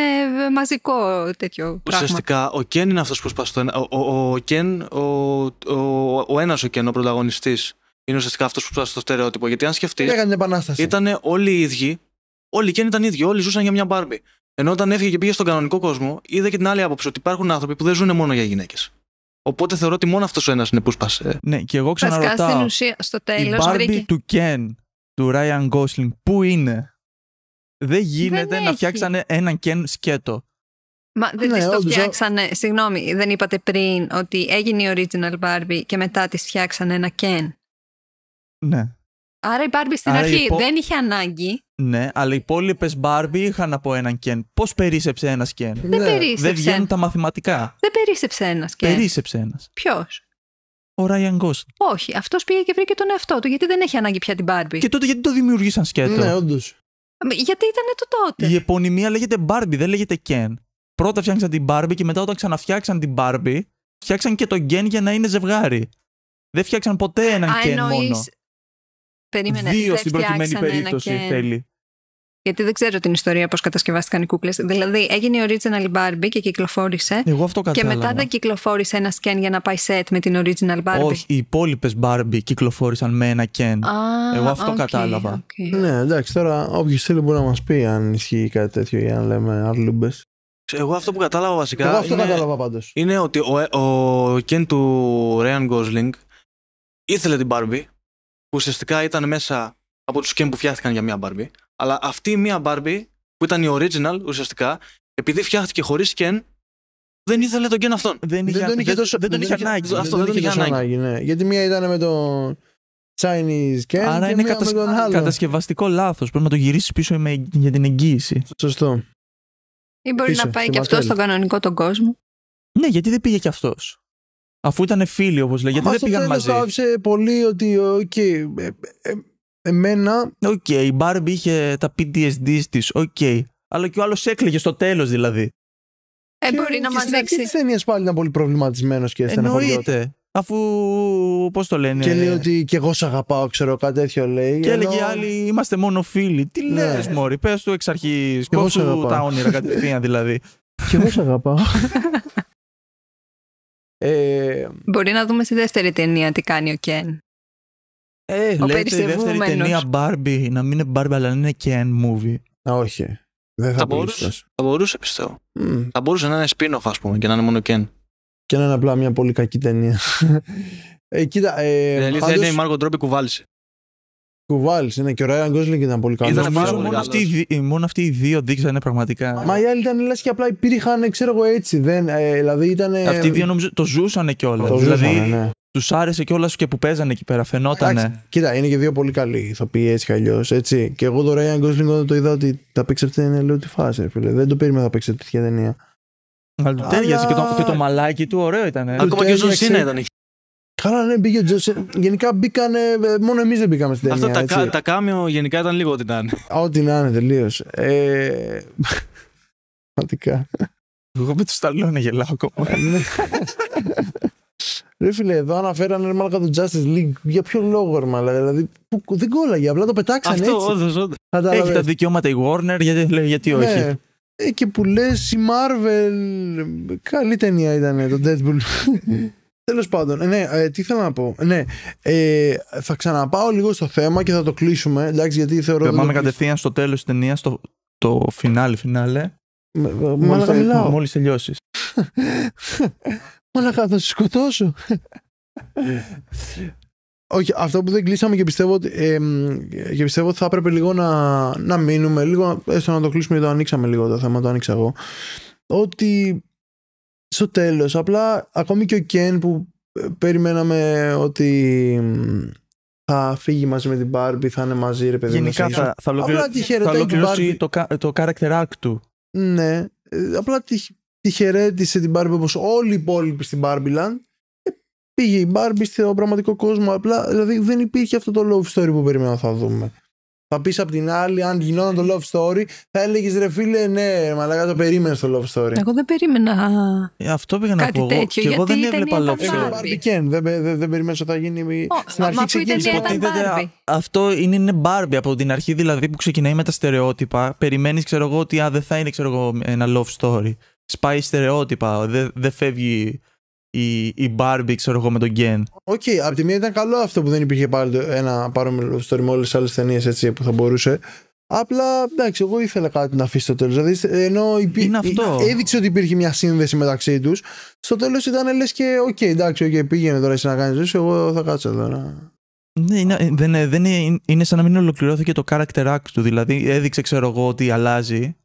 μαζικό τέτοιο πράγμα. Ουσιαστικά ο Κεν είναι αυτός που σπάσει το ένα. Ο, ο, ο Κεν, ο, ο, ο ένας ο Κεν, ο πρωταγωνιστής, είναι ουσιαστικά αυτός που σπάσει το στερεότυπο. Γιατί αν σκεφτείς, Έκανε την επανάσταση. ήταν όλοι οι ίδιοι, όλοι οι Κεν ήταν ίδιοι, όλοι ζούσαν για μια Μπάρμπι. Ενώ όταν έφυγε και πήγε στον κανονικό κόσμο, είδε και την άλλη άποψη ότι υπάρχουν άνθρωποι που δεν ζουν μόνο για γυναίκες. Οπότε θεωρώ ότι μόνο αυτός ο ένας είναι που σπάσε. Ναι, και εγώ Βασικά στην ξαναρωτάω. ουσία στο Η τέλος Barbie βρήκε. του Ken, του Ryan Gosling, πού είναι; Δεν γίνεται Δεν να έχει. φτιάξανε έναν Ken σκέτο. Μα δεν Ναι, της το όντως, φτιάξανε. Συγγνώμη, δεν είπατε πριν ότι έγινε η original Barbie και μετά της φτιάξανε ένα Ken. Ναι. Άρα η Barbie στην Άρα αρχή υπο- δεν είχε ανάγκη. Ναι, αλλά οι υπόλοιπες Barbie είχαν από έναν Ken. Πώς περίσεψε ένας Ken; Δεν Ναι. περίσσεψε. Δεν βγαίνουν τα μαθηματικά. Δεν περίσσεψε ένας Ken. Περίσσεψε ένας. Ποιος; Ο Ryan Gosling. Όχι, αυτός πήγε και βρήκε τον εαυτό του. Γιατί δεν έχει ανάγκη πια την Barbie. Και τότε γιατί το δημιουργήσαν σκέτο; Ναι, όντως. Γιατί ήταν το τότε. Η επωνυμία λέγεται Barbie, δεν λέγεται Ken. Πρώτα φτιάξαν την Barbie και μετά όταν ξαναφτιάξαν την Barbie, φτιάξαν και τον Ken για να είναι ζευγάρι. Δεν φτιάξαν ποτέ έναν Α, Ken εννοείς- μόνο. Περίμενε. Δύο δεν στην προκειμένη φτιάξανε ένα περίπτωση Ken. θέλει. Γιατί δεν ξέρω την ιστορία πώς κατασκευάστηκαν οι κούκλες. Δηλαδή, έγινε η original Barbie και κυκλοφόρησε. Εγώ αυτό Και κατάλαβα. μετά δεν κυκλοφόρησε ένα σκέν για να πάει set με την original Barbie. Όχι, οι υπόλοιπες Barbie κυκλοφόρησαν με ένα Ken. Α, Εγώ αυτό οκ, κατάλαβα. οκ. Ναι, εντάξει, τώρα όποιος θέλει μπορεί να μας πει αν ισχύει κάτι τέτοιο ή αν λέμε αρλούμπες. Εγώ αυτό που κατάλαβα βασικά Εγώ αυτό είναι, κατάλαβα πάντως. είναι ότι ο, ο Ken του Ryan Gosling ήθελε την Barbie που ουσιαστικά ήταν μέσα από τους Ken που φτιάχτηκαν για μια Barbie αλλά αυτή η μια Barbie που ήταν η original ουσιαστικά επειδή φτιάχτηκε χωρίς Ken δεν ήθελε τον Ken αυτόν. Δεν, είχε, Δεν τον είχε δεν- τόσο δεν τον είχε ανάγκη. αυτό δεν τον είχε τόσο ανάγκη. ναι. Γιατί μία ήταν με τον Chinese Ken Άρα και είναι μία κατασ... με τον άλλο. κατασκευαστικό λάθος. Πρέπει να το γυρίσεις πίσω με... για την εγγύηση. Σωστό. Ή μπορεί Πίσω, να πάει στη και αυτό Mattel. στον κανονικό τον κόσμο. Ναι, γιατί δεν πήγε κι αυτός. Αφού ήταν φίλοι, όπως λέει, γιατί Μα δεν στο πήγαν τέλος μαζί. το άφησε πολύ ότι οκ, ε, ε, ε, εμένα Οκ, η Barbie είχε τα PTSD της, οκ. Αλλά και ο άλλος έκλαιγε στο τέλος δηλαδή. Ε, και- μπορεί να και μας στην αρχή δείξει. της ταινίας πάλι ήταν πολύ προβληματισμένος και στεναχωριόταν. Εννοείται. Αφού. Πώς το λένε; Και λέει ότι και εγώ σε αγαπάω, ξέρω κάτι τέτοιο λέει. Και έλεγε ενώ- άλλοι, είμαστε μόνο φίλοι. Τι Ναι. λες Μόρι, πες του εξ αρχής, εγώ κόψου σε αγαπάω. τα όνειρα κατευθείαν δηλαδή. Και εγώ σε αγαπάω. ε, Μπορεί να δούμε στη δεύτερη ταινία τι κάνει ο Κεν. Ε, λέτε η δεύτερη περιστευούμενος. ταινία Barbie να μην είναι Barbie αλλά να είναι Ken movie. α, όχι. Δεν θα, Θα πω μπορούσε. ίσως. Θα μπορούσε πιστεύω. Μμ, Θα μπορούσε να είναι spin-off ας πούμε και να είναι μόνο Ken. Και να είναι απλά μια πολύ κακή ταινία. ε, κοίτα, ε, Η αλήθεια πάντως, είναι η Μάρκο Ντρόμπι κουβάλισε. Κουβάλεις, είναι και ο Ράιαν Γκόσλινγκ ήταν πολύ καλός. Ήταν Νομίζω πάρα πολύ μόνο, καλός. αυτοί, οι δι- μόνο αυτοί οι δύο δείξανε πραγματικά. Μα οι άλλοι ήταν λες και απλά υπήρχαν, ξέρω εγώ έτσι. Δεν, ε, δηλαδή ήταν. Αυτοί οι δύο νομίζω το ζούσανε κιόλας. το δηλαδή ζούσανε, ναι. τους άρεσε κιόλας και που παίζανε εκεί πέρα. Φαινότανε. Εντάξει, Κοίτα, είναι και δύο πολύ καλοί ηθοποιοί έτσι κι αλλιώς. Και εγώ το Ryan Gosling όταν το είδα ότι θα παίξει αυτή την ταινία, λέω τι φάση, ρε φίλε. Δεν το περίμενα θα παίξει τέτοια ταινία. Αλλά του τέριαζε και, το, και το μαλάκι του, ωραίο ήταν. Ακόμα και ο Ζων τέριαξε. Σίνα ήταν εκεί. Καλά, ναι, μπήκε ο Τζο- Γενικά μπήκανε. ε, Μόνο εμείς δεν μπήκαμε στην ταινία. Αυτά τα, έτσι. κα- τα κάμιο γενικά ήταν λίγο ό,τι να είναι. Ό,τι να είναι τελείως. Ε... Πραγματικά. Εγώ με τους Σταλόνε γελάω ακόμα. Ναι. Ρε φίλε, εδώ αναφέρανε ρε μάλακα το Justice League. Για ποιο λόγο, ρε μάλακα. Δηλαδή, που, δεν κόλλαγε, απλά το πετάξαν Αυτό, έτσι. όντως, όντως. Κατάλαβες. Έχει τα δικαιώματα η Warner, γιατί, λέει, γιατί όχι. Ναι. Ε, και που λες η Marvel. Καλή ταινία ήταν το Deadpool. Τέλος πάντων, ε, ναι, ε, τι θέλω να πω. Ναι, ε, θα ξαναπάω λίγο στο θέμα και θα το κλείσουμε. Εντάξει, γιατί θεωρώ. Θα δεν πάμε το κατευθείαν στο τέλος της ταινίας, το, το φινάλε, φινάλε. κλείσουμε. Μα- Μάλακα μιλάω. Μόλις τελειώσεις. Μάλακα θα σε σκοτώσω. Όχι, αυτό που δεν κλείσαμε και πιστεύω ότι, ε, μ, και πιστεύω ότι θα έπρεπε λίγο να, να μείνουμε, λίγο, έστω να το κλείσουμε γιατί το ανοίξαμε λίγο το θέμα, το άνοιξα εγώ. Ότι στο τέλος, απλά ακόμη και ο Κεν που ε, περιμέναμε ότι μ, θα φύγει μαζί με την Barbie, θα είναι μαζί ρε παιδί μου, Γενικά σε- θα, θα, ολοκληρω- Απλά τη θα χαιρετάει την ολοκληρώσει Barbie. το, κα- το character arc του. Ναι, ε, απλά τη, τη χαιρέτησε την Barbie όπως όλοι οι υπόλοιποι στην Barbieland. Ε, Πήγε η Barbie στο πραγματικό κόσμο. Απλά δηλαδή δεν υπήρχε αυτό το love story που περίμενα θα δούμε. Θα πεις απ' την άλλη, αν γινόταν το love story, θα έλεγες ρε φίλε, ναι, μαλάκα το περίμενες το love story. Εγώ δεν περίμενα. Ε, αυτό πήγα να Κάτι πω εγώ. τέτοιο, Και εγώ γιατί δεν η έβλεπα ταινία love ήταν Εγώ story. Barbie. Barbie Ken, δεν, δεν, δεν περίμενα ότι θα γίνει. Ω, Στην μα αρχή αφού η ταινία ξεκίνησε. ήταν Υποτίθεται Barbie. α- αυτό είναι, είναι Barbie από την αρχή δηλαδή που ξεκινάει με τα στερεότυπα. Περιμένεις, ξέρω εγώ, ότι α, δεν θα είναι ξέρω εγώ, ένα love story. Σπάει στερεότυπα. Δεν δεν φεύγει η, η Barbie, ξέρω εγώ, με τον Ken. Ok, απ' τη μία ήταν καλό αυτό που δεν υπήρχε πάλι το- ένα παρόμοιο love story με όλες τις άλλες ταινίες έτσι που θα μπορούσε. Απλά εντάξει, εγώ ήθελα κάτι να αφήσει στο τέλος. Δηλαδή, ενώ υπή... Είναι αυτό. έδειξε ότι υπήρχε μια σύνδεση μεταξύ τους, στο τέλος ήταν λες και, οκ, εντάξει, okay, πήγαινε τώρα εσύ να κάνεις ζωή σου, εγώ θα κάτσω εδώ. Να... Ναι, είναι, δεν, είναι- δεν είναι, είναι σαν να μην ολοκληρώθηκε το character arc του. Δηλαδή έδειξε, ξέρω εγώ, ότι αλλάζει,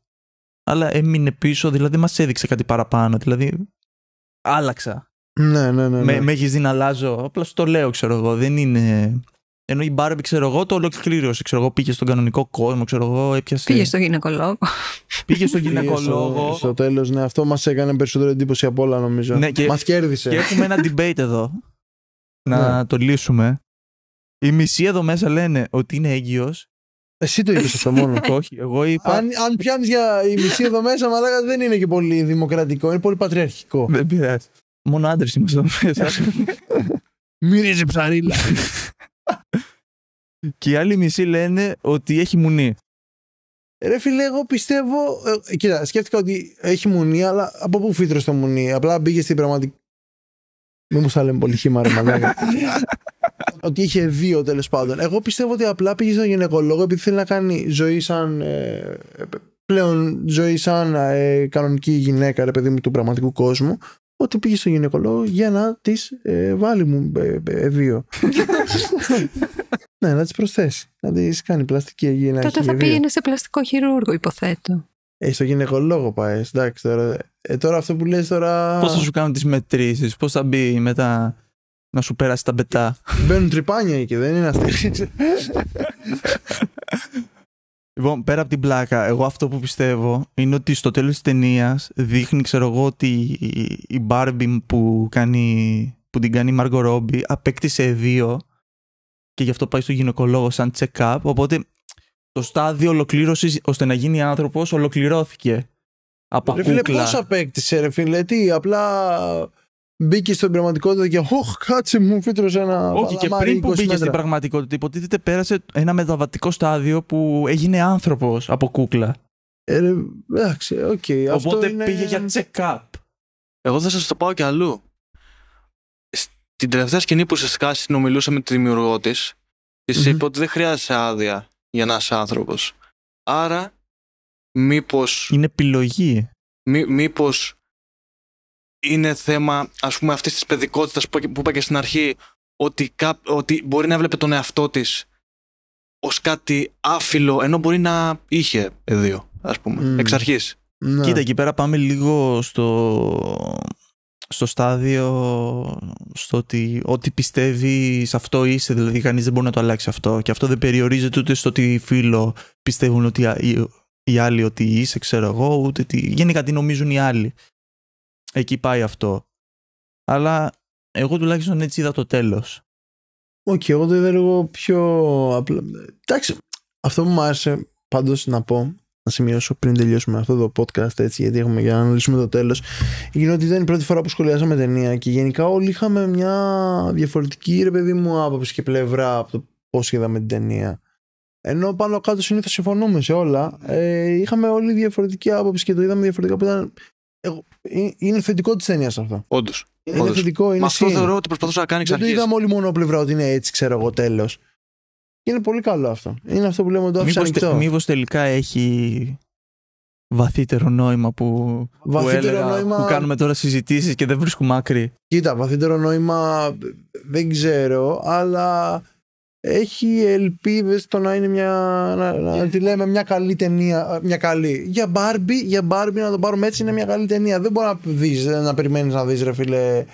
αλλά έμεινε πίσω, δηλαδή μας έδειξε κάτι παραπάνω. Δηλαδή άλλαξα. Ναι, ναι, ναι. ναι. Με, με έχεις δει να αλλάζω; Απλά σου το λέω, ξέρω εγώ. Δεν είναι. Ενώ η Barbie, ξέρω εγώ, το ολοκλήρωσε. Ξέρω εγώ, πήγε στον κανονικό κόσμο, ξέρω εγώ, έπιασε. Πήγε στο γυναικολόγο. πήγε στον Πήγε γυναικολόγο. Στο, στο τέλος, ναι, αυτό μας έκανε περισσότερο εντύπωση από όλα, νομίζω. Ναι, και- Μας κέρδισε. Και έχουμε ένα debate εδώ. να Ναι. το λύσουμε. Οι μισοί εδώ μέσα λένε ότι είναι έγκυος. Εσύ το είπες αυτό μόνο. Όχι, εγώ είπα. αν αν πιάνεις για η μισή εδώ μέσα, μαλάκα δεν είναι και πολύ δημοκρατικό, είναι πολύ πατριαρχικό. Δεν πειράζει. Μόνο άντρες είμαστε εδώ μέσα. Μυρίζει ψαρίλα. και οι άλλοι μισοί λένε ότι έχει μουνί. Ρε φίλε, εγώ πιστεύω. Ε, κοίτα, σκέφτηκα ότι έχει μουνί, αλλά από πού φύτρωσε το μουνί. Απλά μπήκε στην πραγματική. Μην μου στα λέμε πολύ χήμα, ρε μαλάκα. ότι είχε δύο τέλος πάντων. Εγώ πιστεύω ότι απλά πήγε στον γυναικολόγο επειδή θέλει να κάνει ζωή σαν. Ε, πλέον ζωή σαν ε, κανονική γυναίκα, ρε παιδί μου, του πραγματικού κόσμου. Ότι πήγε στον γυναικολόγο για να τη ε, βάλει μου ε, ε, δύο. ναι, να τις προσθέσει. Να τη κάνει πλαστική αγία. Τότε θα πήγαινε σε πλαστικό χειρούργο, υποθέτω. Ε, στο γυναικολόγο πάει. Εντάξει τώρα. Ε, τώρα αυτό που λες τώρα. Πώς θα σου κάνουν τις μετρήσεις, πώς θα μπει μετά να σου πέρασε τα μπετά; Μπαίνουν τρυπάνια εκεί, δεν είναι αστείο. Λοιπόν, πέρα από την πλάκα, εγώ αυτό που πιστεύω είναι ότι στο τέλος της ταινίας δείχνει, ξέρω εγώ, ότι η- η Barbie που, κάνει, που την κάνει η Margot Robbie απέκτησε δύο και γι' αυτό πάει στο γυναικολόγο σαν check-up. Οπότε το στάδιο ολοκλήρωσης ώστε να γίνει άνθρωπος ολοκληρώθηκε. Από ρε φίλε, κούκλα. πώς απέκτησε, ρε φίλε, τι, απλά μπήκε στην πραγματικότητα και Ωχ, κάτσε μου, φύτρωσε ένα. Όχι, και παλαμάρι πριν που 20 μπήκε μέτρα». στην πραγματικότητα, υποτίθεται πέρασε ένα μεταβατικό στάδιο που έγινε άνθρωπος από κούκλα. Ε, ρε, εντάξει, οκ. αυτό Οπότε είναι... πήγε για check-up. Εγώ θα σας το πάω κι αλλού. Στην τελευταία σκηνή που ουσιαστικά συνομιλούσε με τη δημιουργό της, της Μμμ. είπε ότι δεν χρειάζεσαι άδεια για να είσαι άνθρωπος. Άρα, μήπω Είναι επιλογή. μή, μήπως είναι θέμα ας πούμε αυτής της παιδικότητας που, που είπα και στην αρχή ότι, κά, ότι μπορεί να έβλεπε τον εαυτό της ως κάτι άφιλο ενώ μπορεί να είχε δύο ας πούμε Μμ. εξ αρχής Ναι. Κοίτα, εκεί πέρα πάμε λίγο στο, στο στάδιο στο ότι ό,τι πιστεύει σε αυτό είσαι, δηλαδή κανείς δεν μπορεί να το αλλάξει αυτό και αυτό δεν περιορίζεται ούτε στο ότι οι φίλο πιστεύουν ότι οι, οι άλλοι ότι είσαι, ξέρω εγώ, ούτε τι, γενικά τι νομίζουν οι άλλοι. Εκεί πάει αυτό. Αλλά εγώ τουλάχιστον έτσι είδα το τέλος. Οκ, εγώ το είδα λίγο πιο απλά. Εντάξει, αυτό που μου άρεσε πάντως να πω να σημειώσω πριν τελειώσουμε αυτό το podcast έτσι γιατί έχουμε για να αναλύσουμε το τέλος είναι ότι ήταν η πρώτη φορά που σχολιάσαμε ταινία και γενικά όλοι είχαμε μια διαφορετική ρε παιδί μου άποψη και πλευρά από το πώς είδαμε την ταινία ενώ πάνω κάτω συνήθως συμφωνούμε σε όλα ε, είχαμε όλοι διαφορετική άποψη και το είδαμε διαφορετικά που ήταν εγώ, ε, είναι θετικό της ταινία αυτό. Όντως. Είναι όντως. θετικό. Είναι Μα αυτό θεωρώ ότι προσπαθούσα να κάνει Δεν το είδαμε όλοι μόνο πλευρά ότι είναι έτσι, ξέρω εγώ, τέλος. Είναι πολύ καλό αυτό. Είναι αυτό που λέμε το άφησα ανοιχτό. Μήπως τελικά έχει βαθύτερο νόημα που, βαθύτερο που, έλεγα, νόημα... που κάνουμε τώρα συζητήσεις και δεν βρίσκουμε άκρη. Κοίτα, βαθύτερο νόημα δεν ξέρω, αλλά έχει ελπίδες στο να είναι μια. Να, να τη λέμε μια καλή ταινία. Μια καλή. Για Barbie, για Barbie να το πάρουμε έτσι είναι μια καλή ταινία. Δεν μπορεί να, δεις, να περιμένεις να δεις, ρε φίλε.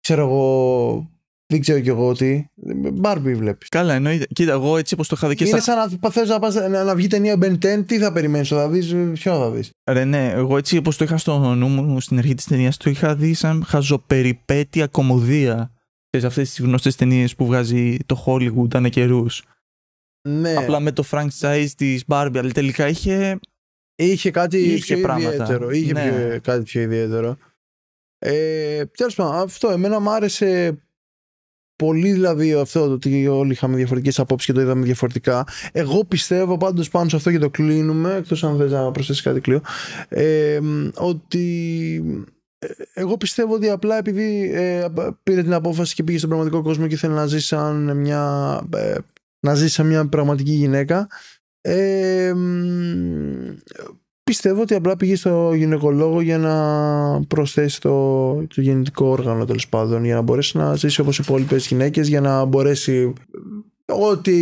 Ξέρω εγώ δεν ξέρω κι εγώ τι. Μπάρμπι βλέπεις. Καλά, εννοείται. Κοίτα, εγώ έτσι όπως το είχα δει και Είναι σαν να θες να, πας, να, να βγει ταινία Ben 10, τι θα περιμένεις, θα δεις, ποιο θα δεις; Ρε, ναι, εγώ έτσι όπως το είχα στο νου μου στην αρχή της ταινίας, το είχα δει σαν χαζοπεριπέτεια κομμωδία. Σε αυτές τις γνωστές ταινίες που βγάζει το Hollywood ανά καιρούς. Ναι. Απλά με το franchise της Barbie, αλλά τελικά είχε. Είχε κάτι είχε πιο πράγματα. ιδιαίτερο. Είχε ναι. πιο, κάτι πιο ιδιαίτερο. Ε, Τέλος πάντων, αυτό εμένα μου άρεσε πολύ δηλαδή αυτό το ότι όλοι είχαμε διαφορετικές απόψεις και το είδαμε διαφορετικά. Εγώ πιστεύω πάντως πάνω σε αυτό και το κλείνουμε, εκτός αν θες να προσθέσεις κάτι κλείω, ε, ότι ε, εγώ πιστεύω ότι απλά επειδή ε, πήρε την απόφαση και πήγε στον πραγματικό κόσμο και ήθελε να ζήσει σαν μια, ε, να ζήσει σαν μια πραγματική γυναίκα ε, Πιστεύω ότι απλά πήγε στο γυναικολόγο για να προσθέσει το, το γεννητικό όργανο τέλος πάντων για να μπορέσει να ζήσει όπως οι υπόλοιπες γυναίκες για να μπορέσει ό,τι,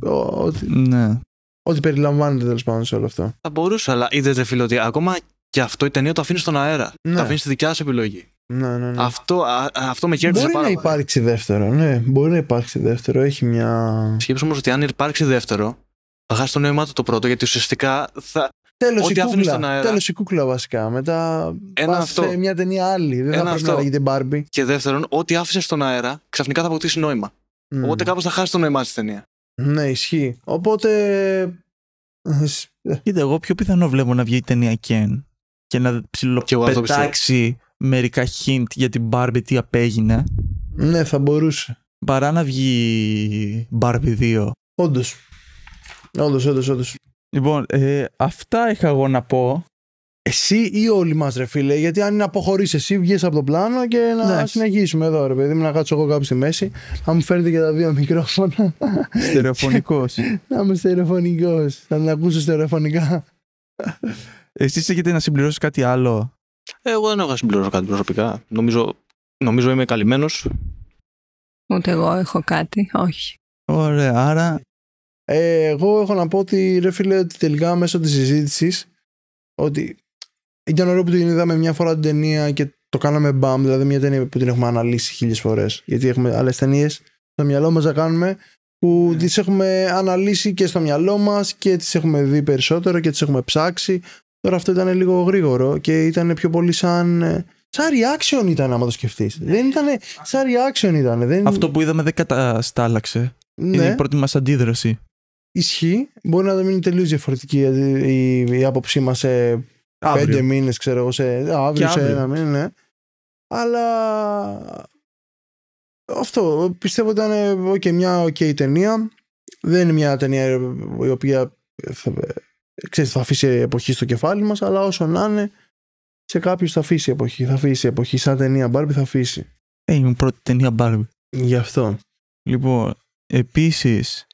ό,τι, ναι. ό,τι περιλαμβάνεται τέλος πάντων σε όλο αυτό. Θα μπορούσε, αλλά είδατε φίλο ότι ακόμα και αυτό η ταινία το αφήνεις στον αέρα. Ναι. Το αφήνεις στη δικιά σου επιλογή. Ναι, ναι, ναι. Αυτό, α, αυτό με κέρδισε πάρα πολύ. Μπορεί να υπάρξει δεύτερο, ναι. Μπορεί να υπάρξει δεύτερο. Έχει μια. Σκέψου όμως ότι αν υπάρξει δεύτερο, θα χάσει το νόημά του το πρώτο, γιατί ουσιαστικά θα, Τέλος η κούκλα. Τέλος η κούκλα βασικά. Μετά Ένα αυτό. σε μια ταινία άλλη. Δεν Ένα θα πρέπει να λέγεται Barbie. Και δεύτερον, ό,τι άφησες στον αέρα ξαφνικά θα αποκτήσει νόημα. Mm. Οπότε κάπως θα χάσει το νόημά της ταινία. Ναι, ισχύει. Οπότε. Κοίτα, εγώ πιο πιθανό βλέπω να βγει η ταινία Ken και να ψιλοπετάξει μερικά hint για την Barbie τι απέγινε. Ναι, θα μπορούσε. Παρά να βγει Barbie 2. Όντως. Όντως, όντως, όντως. Λοιπόν, ε, αυτά είχα εγώ να πω. Εσύ ή όλοι μας, ρε φίλε, γιατί αν είναι αποχωρήσει, εσύ βγεις από το πλάνο και να ναι. συνεχίσουμε εδώ, ρε παιδί μου, να κάτσω εγώ κάπου στη μέση, να μου φέρετε και τα δύο μικρόφωνα. Στερεοφωνικός. να είμαι στερεοφωνικός. Θα την ακούσω στερεοφωνικά. Εσείς έχετε να συμπληρώσει κάτι άλλο; Εγώ δεν έχω να συμπληρώσω κάτι προσωπικά. Νομίζω, νομίζω είμαι καλυμμένος. Ούτε εγώ έχω κάτι, όχι. Ωραία, άρα ε, εγώ έχω να πω ότι ρε φίλε ότι τελικά μέσω της συζήτησης ότι ήταν ωραίο που την είδαμε μια φορά την ταινία και το κάναμε μπαμ, δηλαδή μια ταινία που την έχουμε αναλύσει χίλιες φορές γιατί έχουμε άλλες ταινίες στο μυαλό μας να κάνουμε που mm. τις έχουμε αναλύσει και στο μυαλό μας και τις έχουμε δει περισσότερο και τις έχουμε ψάξει τώρα αυτό ήταν λίγο γρήγορο και ήταν πιο πολύ σαν Σαν reaction ήταν, άμα το σκεφτείς. Δεν ήταν. Σαν reaction ήταν. Δεν... Αυτό που είδαμε δεν καταστάλαξε. Ναι. Είναι η πρώτη μας αντίδραση. Ισχύει. Μπορεί να μείνει τελείως διαφορετική η, η άποψή μας σε πέντε μήνες, ξέρω εγώ, σε αύριο, σε ένα μήνα, ναι. Αλλά αυτό πιστεύω ότι ήταν okay, μια ok ταινία. Δεν είναι μια ταινία η οποία θα, ξέρεις, θα αφήσει εποχή στο κεφάλι μας αλλά όσο να είναι σε κάποιους θα αφήσει εποχή θα αφήσει εποχή σαν ταινία Barbie θα αφήσει ε, είναι η πρώτη ταινία Barbie γι' αυτό λοιπόν επίσης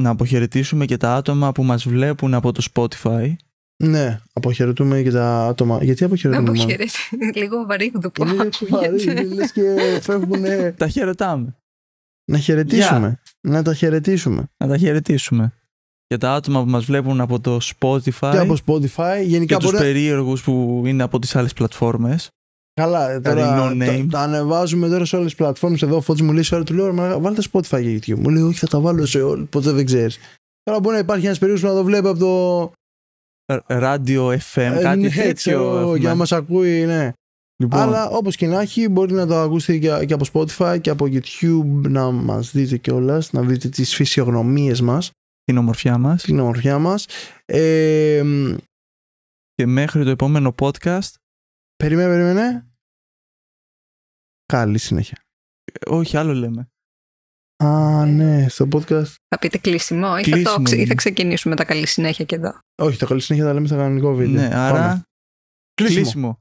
να αποχαιρετήσουμε και τα άτομα που μας βλέπουν από το Spotify. Ναι, αποχαιρετούμε και τα άτομα. Γιατί αποχαιρετούμε. Αποχαιρετούμε. Λίγο βαρύγδου που Είναι βαρύ, λες και φεύγουν. τα χαιρετάμε. Να χαιρετήσουμε. Να τα χαιρετήσουμε. Να τα χαιρετήσουμε. Για τα άτομα που μας βλέπουν από το Spotify. Και από Spotify. Γενικά και τους περίεργους που είναι από τις άλλες πλατφόρμες. Καλά, τώρα no name. τα, τα ανεβάζουμε τώρα σε όλες τις πλατφόρμες. Εδώ ο Φώτης μου λέει σε ώρα του λέω: «Μα Βάλτε Spotify για YouTube. Μου λέει: Όχι, θα τα βάλω σε όλε. Ποτέ δεν ξέρεις. Τώρα μπορεί να υπάρχει ένας περίεργος που να το βλέπει από το. Radio FM, Ε, κάτι ναι, τέτοιο. ξέρω, έχουμε. για να μας ακούει, ναι. Λοιπόν, Αλλά όπως και να έχει, μπορεί να το ακούσετε και, και από Spotify και από YouTube να μας δείτε κιόλας, να δείτε τις φυσιογνωμίες μας, την ομορφιά μας. την ομορφιά μας. Ε, μ, Και μέχρι το επόμενο podcast, περίμενε, περίμενε. Καλή συνέχεια. ε, όχι άλλο λέμε. Α, ναι, στο podcast. Θα πείτε κλείσιμο ή, θα, το, Κλείσιμο ξε- ή θα είναι. ξεκινήσουμε τα καλή συνέχεια και εδώ. Όχι, το καλή συνέχεια τα λέμε στα κανονικό βίντεο. Ναι, άρα Πάμε. Κλείσιμο. κλείσιμο.